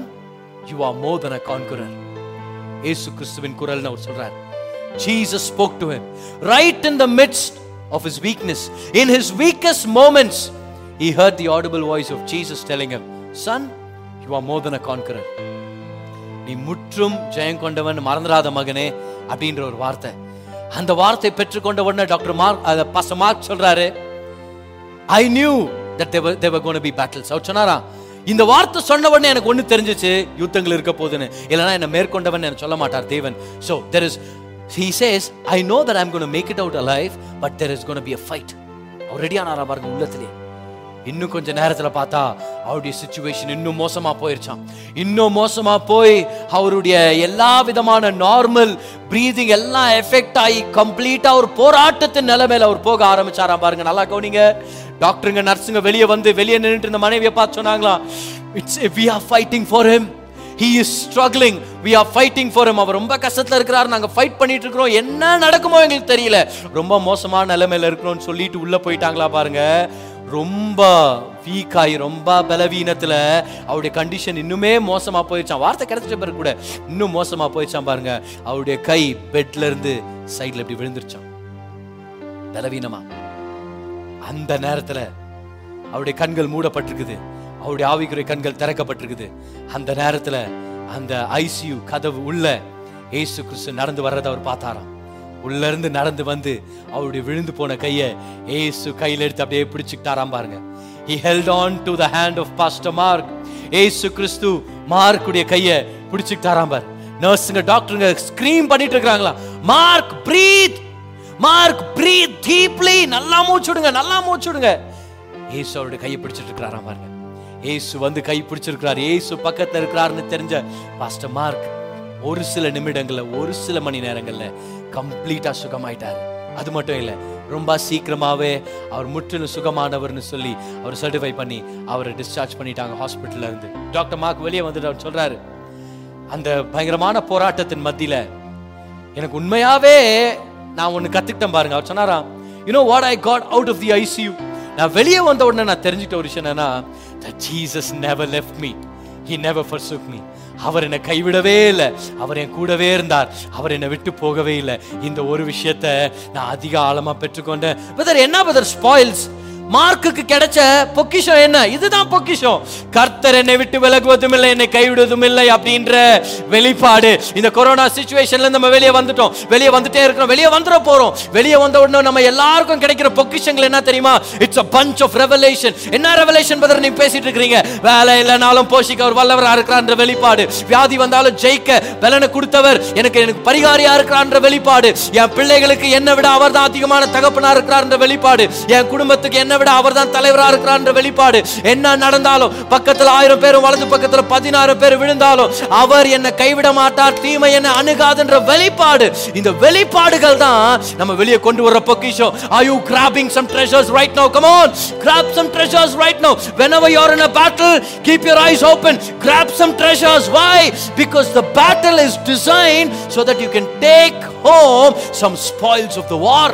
you are more than a இயேசு கிறிஸ்துவின் குரல்னு அவர் சொல்றாரு. Jesus spoke to him. Right in the midst of his weakness in his weakest moments he heard the audible voice of Jesus telling him son you are more than a conqueror. நீ முற்றும் ஜெயம் கொண்டவன் மறந்துடாத மகனே அப்படின்ற ஒரு வார்த்தை. அந்த வார்த்தை பெற்றுக்கொண்ட உடனே டாக்டர் மார்க் அத பாஸ்டர் மார்க் சொல்றாரு I knew that there there gonna be battles அவர் சொன்னாரா இந்த வார்த்தை சொன்ன உடனே எனக்கு ஒன்று தெரிஞ்சிச்சு யுத்தங்கள் இருக்க போதுன்னு இல்லைன்னா என்னை மேற்கொண்டவன் என்ன சொல்ல மாட்டார் தேவன். So there is he says I know that I'm going make it out a life but there is going be a fight our ready ஆனாரா பாருங்க உள்ளத்திலே. இன்னும் கொஞ்ச நேரத்தில் பார்த்தா அவருடைய சுச்சுவேஷன் இன்னும் மோசமாக போயிருச்சான் இன்னும் மோசமாக போய் அவருடைய எல்லா விதமான நார்மல் ப்ரீதிங் எல்லாம் எஃபெக்ட் ஆகி கம்ப்ளீட்டாக ஒரு போராட்டத்தின் நிலைமையில் அவர் போக ஆரம்பிச்சாராம் பாருங்க. நல்லா கவனிங்க. டாக்டருங்க நர்ஸுங்க வெளியே வந்து வெளியே நின்றுட்டு இருந்த மனைவியை பார்த்து சொன்னாங்களா it's we are fighting for him he is struggling we are fighting for him. அவர் ரொம்ப கஷ்டத்தில் இருக்கிறார். நாங்கள் ஃபைட் பண்ணிட்டு இருக்கிறோம். என்ன நடக்குமோ எங்களுக்கு தெரியல. ரொம்ப மோசமான நிலைமையில் இருக்கிறோம்னு சொல்லிட்டு உள்ள போயிட்டாங்களா பாருங்க. ரொம்ப வீக்காய் ரொம்ப பலவீனத்தில் அவருடைய கண்டிஷன் இன்னுமே மோசமாக போயிடுச்சான் வார்த்தை கிடைச்சிட்ட பிறகு கூட இன்னும் மோசமாக போயிடுச்சான் பாருங்க. அவருடைய கை பெட்ல இருந்து சைடில் இப்படி விழுந்துருச்சான் பலவீனமா. அந்த நேரத்தில் அவருடைய கண்கள் மூடப்பட்டிருக்குது. அவருடைய ஆவிக்குறை கண்கள் திறக்கப்பட்டிருக்குது. அந்த நேரத்தில் அந்த ஐசியு கதவு உள்ள ஏசு கிறிஸ்து நடந்து வர்றதை அவர் பார்த்தாராம். உள்ளேருந்து நடந்து வந்து அவருடைய விழுந்து போன கையை ஏசு கையில் எடுத்து அப்படியே பிடிச்சிக்கிட்டாராம் பாருங்க. He held on to the hand of pastor Mark ஏசு கிறிஸ்து மார்க்குடைய கையை பிடிச்சிக்கிட்டாராம் பாரு. நர்ஸுங்க டாக்டருங்க ஸ்க்ரீம் பண்ணிட்டு இருக்கிறாங்களா? Mark breathe Mark breathe deeply நல்லா மூச்சு விடுங்க நல்லா மூச்சு விடுங்க. அவருடைய கையை பிடிச்சிட்டு இருக்கிறாராம் பாருங்க. ஏசு வந்து கை பிடிச்சிருக்கிறார். ஏசு பக்கத்துல இருக்கிறாருன்னு தெரிஞ்ச பாஸ்டர் மார்க் ஒரு சில நிமிடங்கள்ல ஒரு சில மணி நேரங்கள்ல கம்ப்ளீட்டா சுகமாயிட்டாரு. அது மட்டும் இல்ல ரொம்ப சீக்கிரமாவே அவர் முற்றிலும் சுகமானவர்னு சொல்லி அவர் சர்டிஃபை பண்ணி அவரை டிஸ்சார்ஜ் பண்ணிட்டாங்க ஹாஸ்பிட்டல்ல இருந்து. டாக்டர் மார்க் வெளியே வந்துட்டு அவர் சொல்றாரு அந்த பயங்கரமான போராட்டத்தின் மத்தியில எனக்கு உண்மையாவே நான் ஒண்ணு கத்துக்கிட்டேன் பாருங்க. அவர் சொன்னாராம் you know what I got out of the ICU நான் வெளியே வந்த உடனே நான் தெரிஞ்சுக்கிட்ட ஒரு விஷயம் என்னன்னா that Jesus never left me. He never forsook me. அவர் என்னை கைவிடவே இல்லை. அவர் என் கூடவே இருந்தார். அவர் என்னை விட்டு போகவே இல்லை. இந்த ஒரு விஷயத்தை நான் அதிக ஆழமாக பெற்றுக்கொண்டேன். பிரதர் என்ன பிரதர் ஸ்பாயில்ஸ் மார்க்குக்கு கிடைச்ச பொக்கிஷம் என்ன? இதுதான் பொக்கிஷம். கர்த்தர் என்னை விட்டு விலகுவதும் இல்லை என்னை கைவிடுவதும் இல்லை அப்படின்ற வெளிப்பாடு. இந்த கொரோனா சுச்சுவேஷன்ல நம்ம வெளியே வந்துட்டோம். வெளியே வந்துட்டே இருக்கிறோம். வெளியே வந்துட போறோம். வெளியே வந்த உடனே நம்ம எல்லாருக்கும் கிடைக்கிற பொக்கிஷங்கள் என்ன தெரியுமா? It's a punch of revelation என்ன ரெவலேஷன் பதர் நீங்க பேசிட்டு இருக்கீங்க வேலை இல்லைனாலும் போஷிக்க அவர் வல்லவரா இருக்கிறான்ற வெளிப்பாடு. வியாதி வந்தாலும் ஜெயிக்க பலனை கொடுத்தவர் எனக்கு எனக்கு பரிகாரியா இருக்கிறான்ற வெளிப்பாடு. என் பிள்ளைகளுக்கு என்னை விட அவர் தான் அதிகமான தகப்பனா இருக்கிறார்ன்ற வெளிப்பாடு. என் குடும்பத்துக்கு என்ன விட அவர் தான் தலைவராக இருக்கிறார் வெளிப்பாடு என்ன நடந்தாலும் பக்கத்தில் ஆயிரம் பேர் வலது பக்கத்தில் பதினாறு பேர் விழுந்தாலும் அவர் என்னை கைவிட மாட்டார் தீமை என்னை அணுகாதுன்ற வெளிப்பாடு இந்த வெளிப்பாடுகள் தான் நம்ம வெளியே கொண்டு வர பொக்கிஷம் are you grabbing some treasures right now come on grab some treasures right now whenever you are in a battle keep your eyes open grab some treasures why because the battle is designed so that you can take home some spoils of the war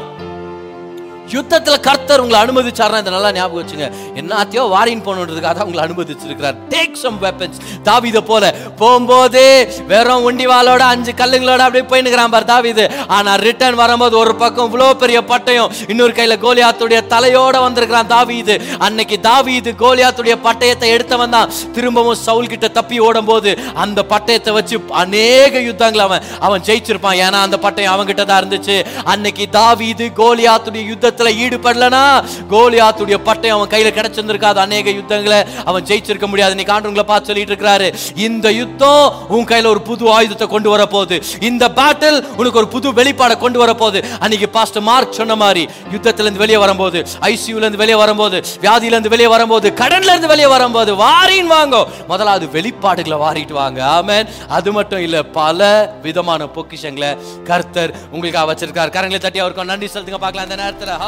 யுத்தத்தில் கர்த்தர் உங்களை அனுமதிச்சார்னா இதை நல்லா ஞாபகம் வச்சுங்க. என்னத்தையோ வாரின் போகணுன்றதுக்காக தான் உங்களை அனுமதிச்சிருக்கிறார். டேக் சம் வெப்பன்ஸ் தாவித போல. போகும்போது வெறும் ஒண்டிவாலோட அஞ்சு கல்லுங்களோட அப்படியே போயினுக்கிறான் பார் தாவிது. ஆனால் ரிட்டர்ன் வரும்போது ஒரு பக்கம் இவ்வளோ பெரிய பட்டயம். இன்னொரு கையில் கோலியாத்துடைய தலையோட வந்திருக்கிறான் தாவிது. அன்னைக்கு தாவிது கோலியாத்துடைய பட்டயத்தை எடுத்தவன் தான் திரும்பவும் சவுல் கிட்ட தப்பி ஓடும் போது அந்த பட்டயத்தை வச்சு அநேக யுத்தங்களை அவன் அவன் ஜெயிச்சிருப்பான். ஏன்னா அந்த பட்டயம் அவன்கிட்ட தான் இருந்துச்சு. அன்னைக்கு தாவிது கோலியாத்துடைய யுத்தத்தை யுத்தத்துல ஈடுபடலனா? கோலியாத்துடைய பட்டை அவன் கையில கிடைச்சிருந்திருக்காது. அநேக யுத்தங்களை அவன் ஜெயிச்சிருக்க முடியாது. நீ ஆண்டவங்களை பார்த்து சொல்லிட்டு இருக்கிறாரு. இந்த யுத்தம் உன் கையில ஒரு புது ஆயுதத்தை கொண்டு வர போகுது இந்த பேட்டில் உனக்கு ஒரு புது வெளிப்பாடை கொண்டு வர போகுது அன்னைக்கு பாஸ்டர் மார்க் சொன்ன மாதிரி யுத்தத்துல இருந்து வெளியே வரும்போது ஐசியூல இருந்து வெளியே வரும்போது வியாதியில இருந்து வெளியே வரும்போது கடன்ல இருந்து வெளியே வரும்போது வாரின் வாங்கோ. முதலாவது வெளிப்பாடுகளை வாரிட்டு வாங்க. ஆமேன். அது மட்டும் இல்ல பல விதமான பொக்கிஷங்களை கர்த்தர் உங்களுக்காக வச்சிருக்கார். கரங்களை தட்டி அவருக்கு நன்றி செலுத்துங்க. பார்க்கலாம். அந்த நேரத்தில்.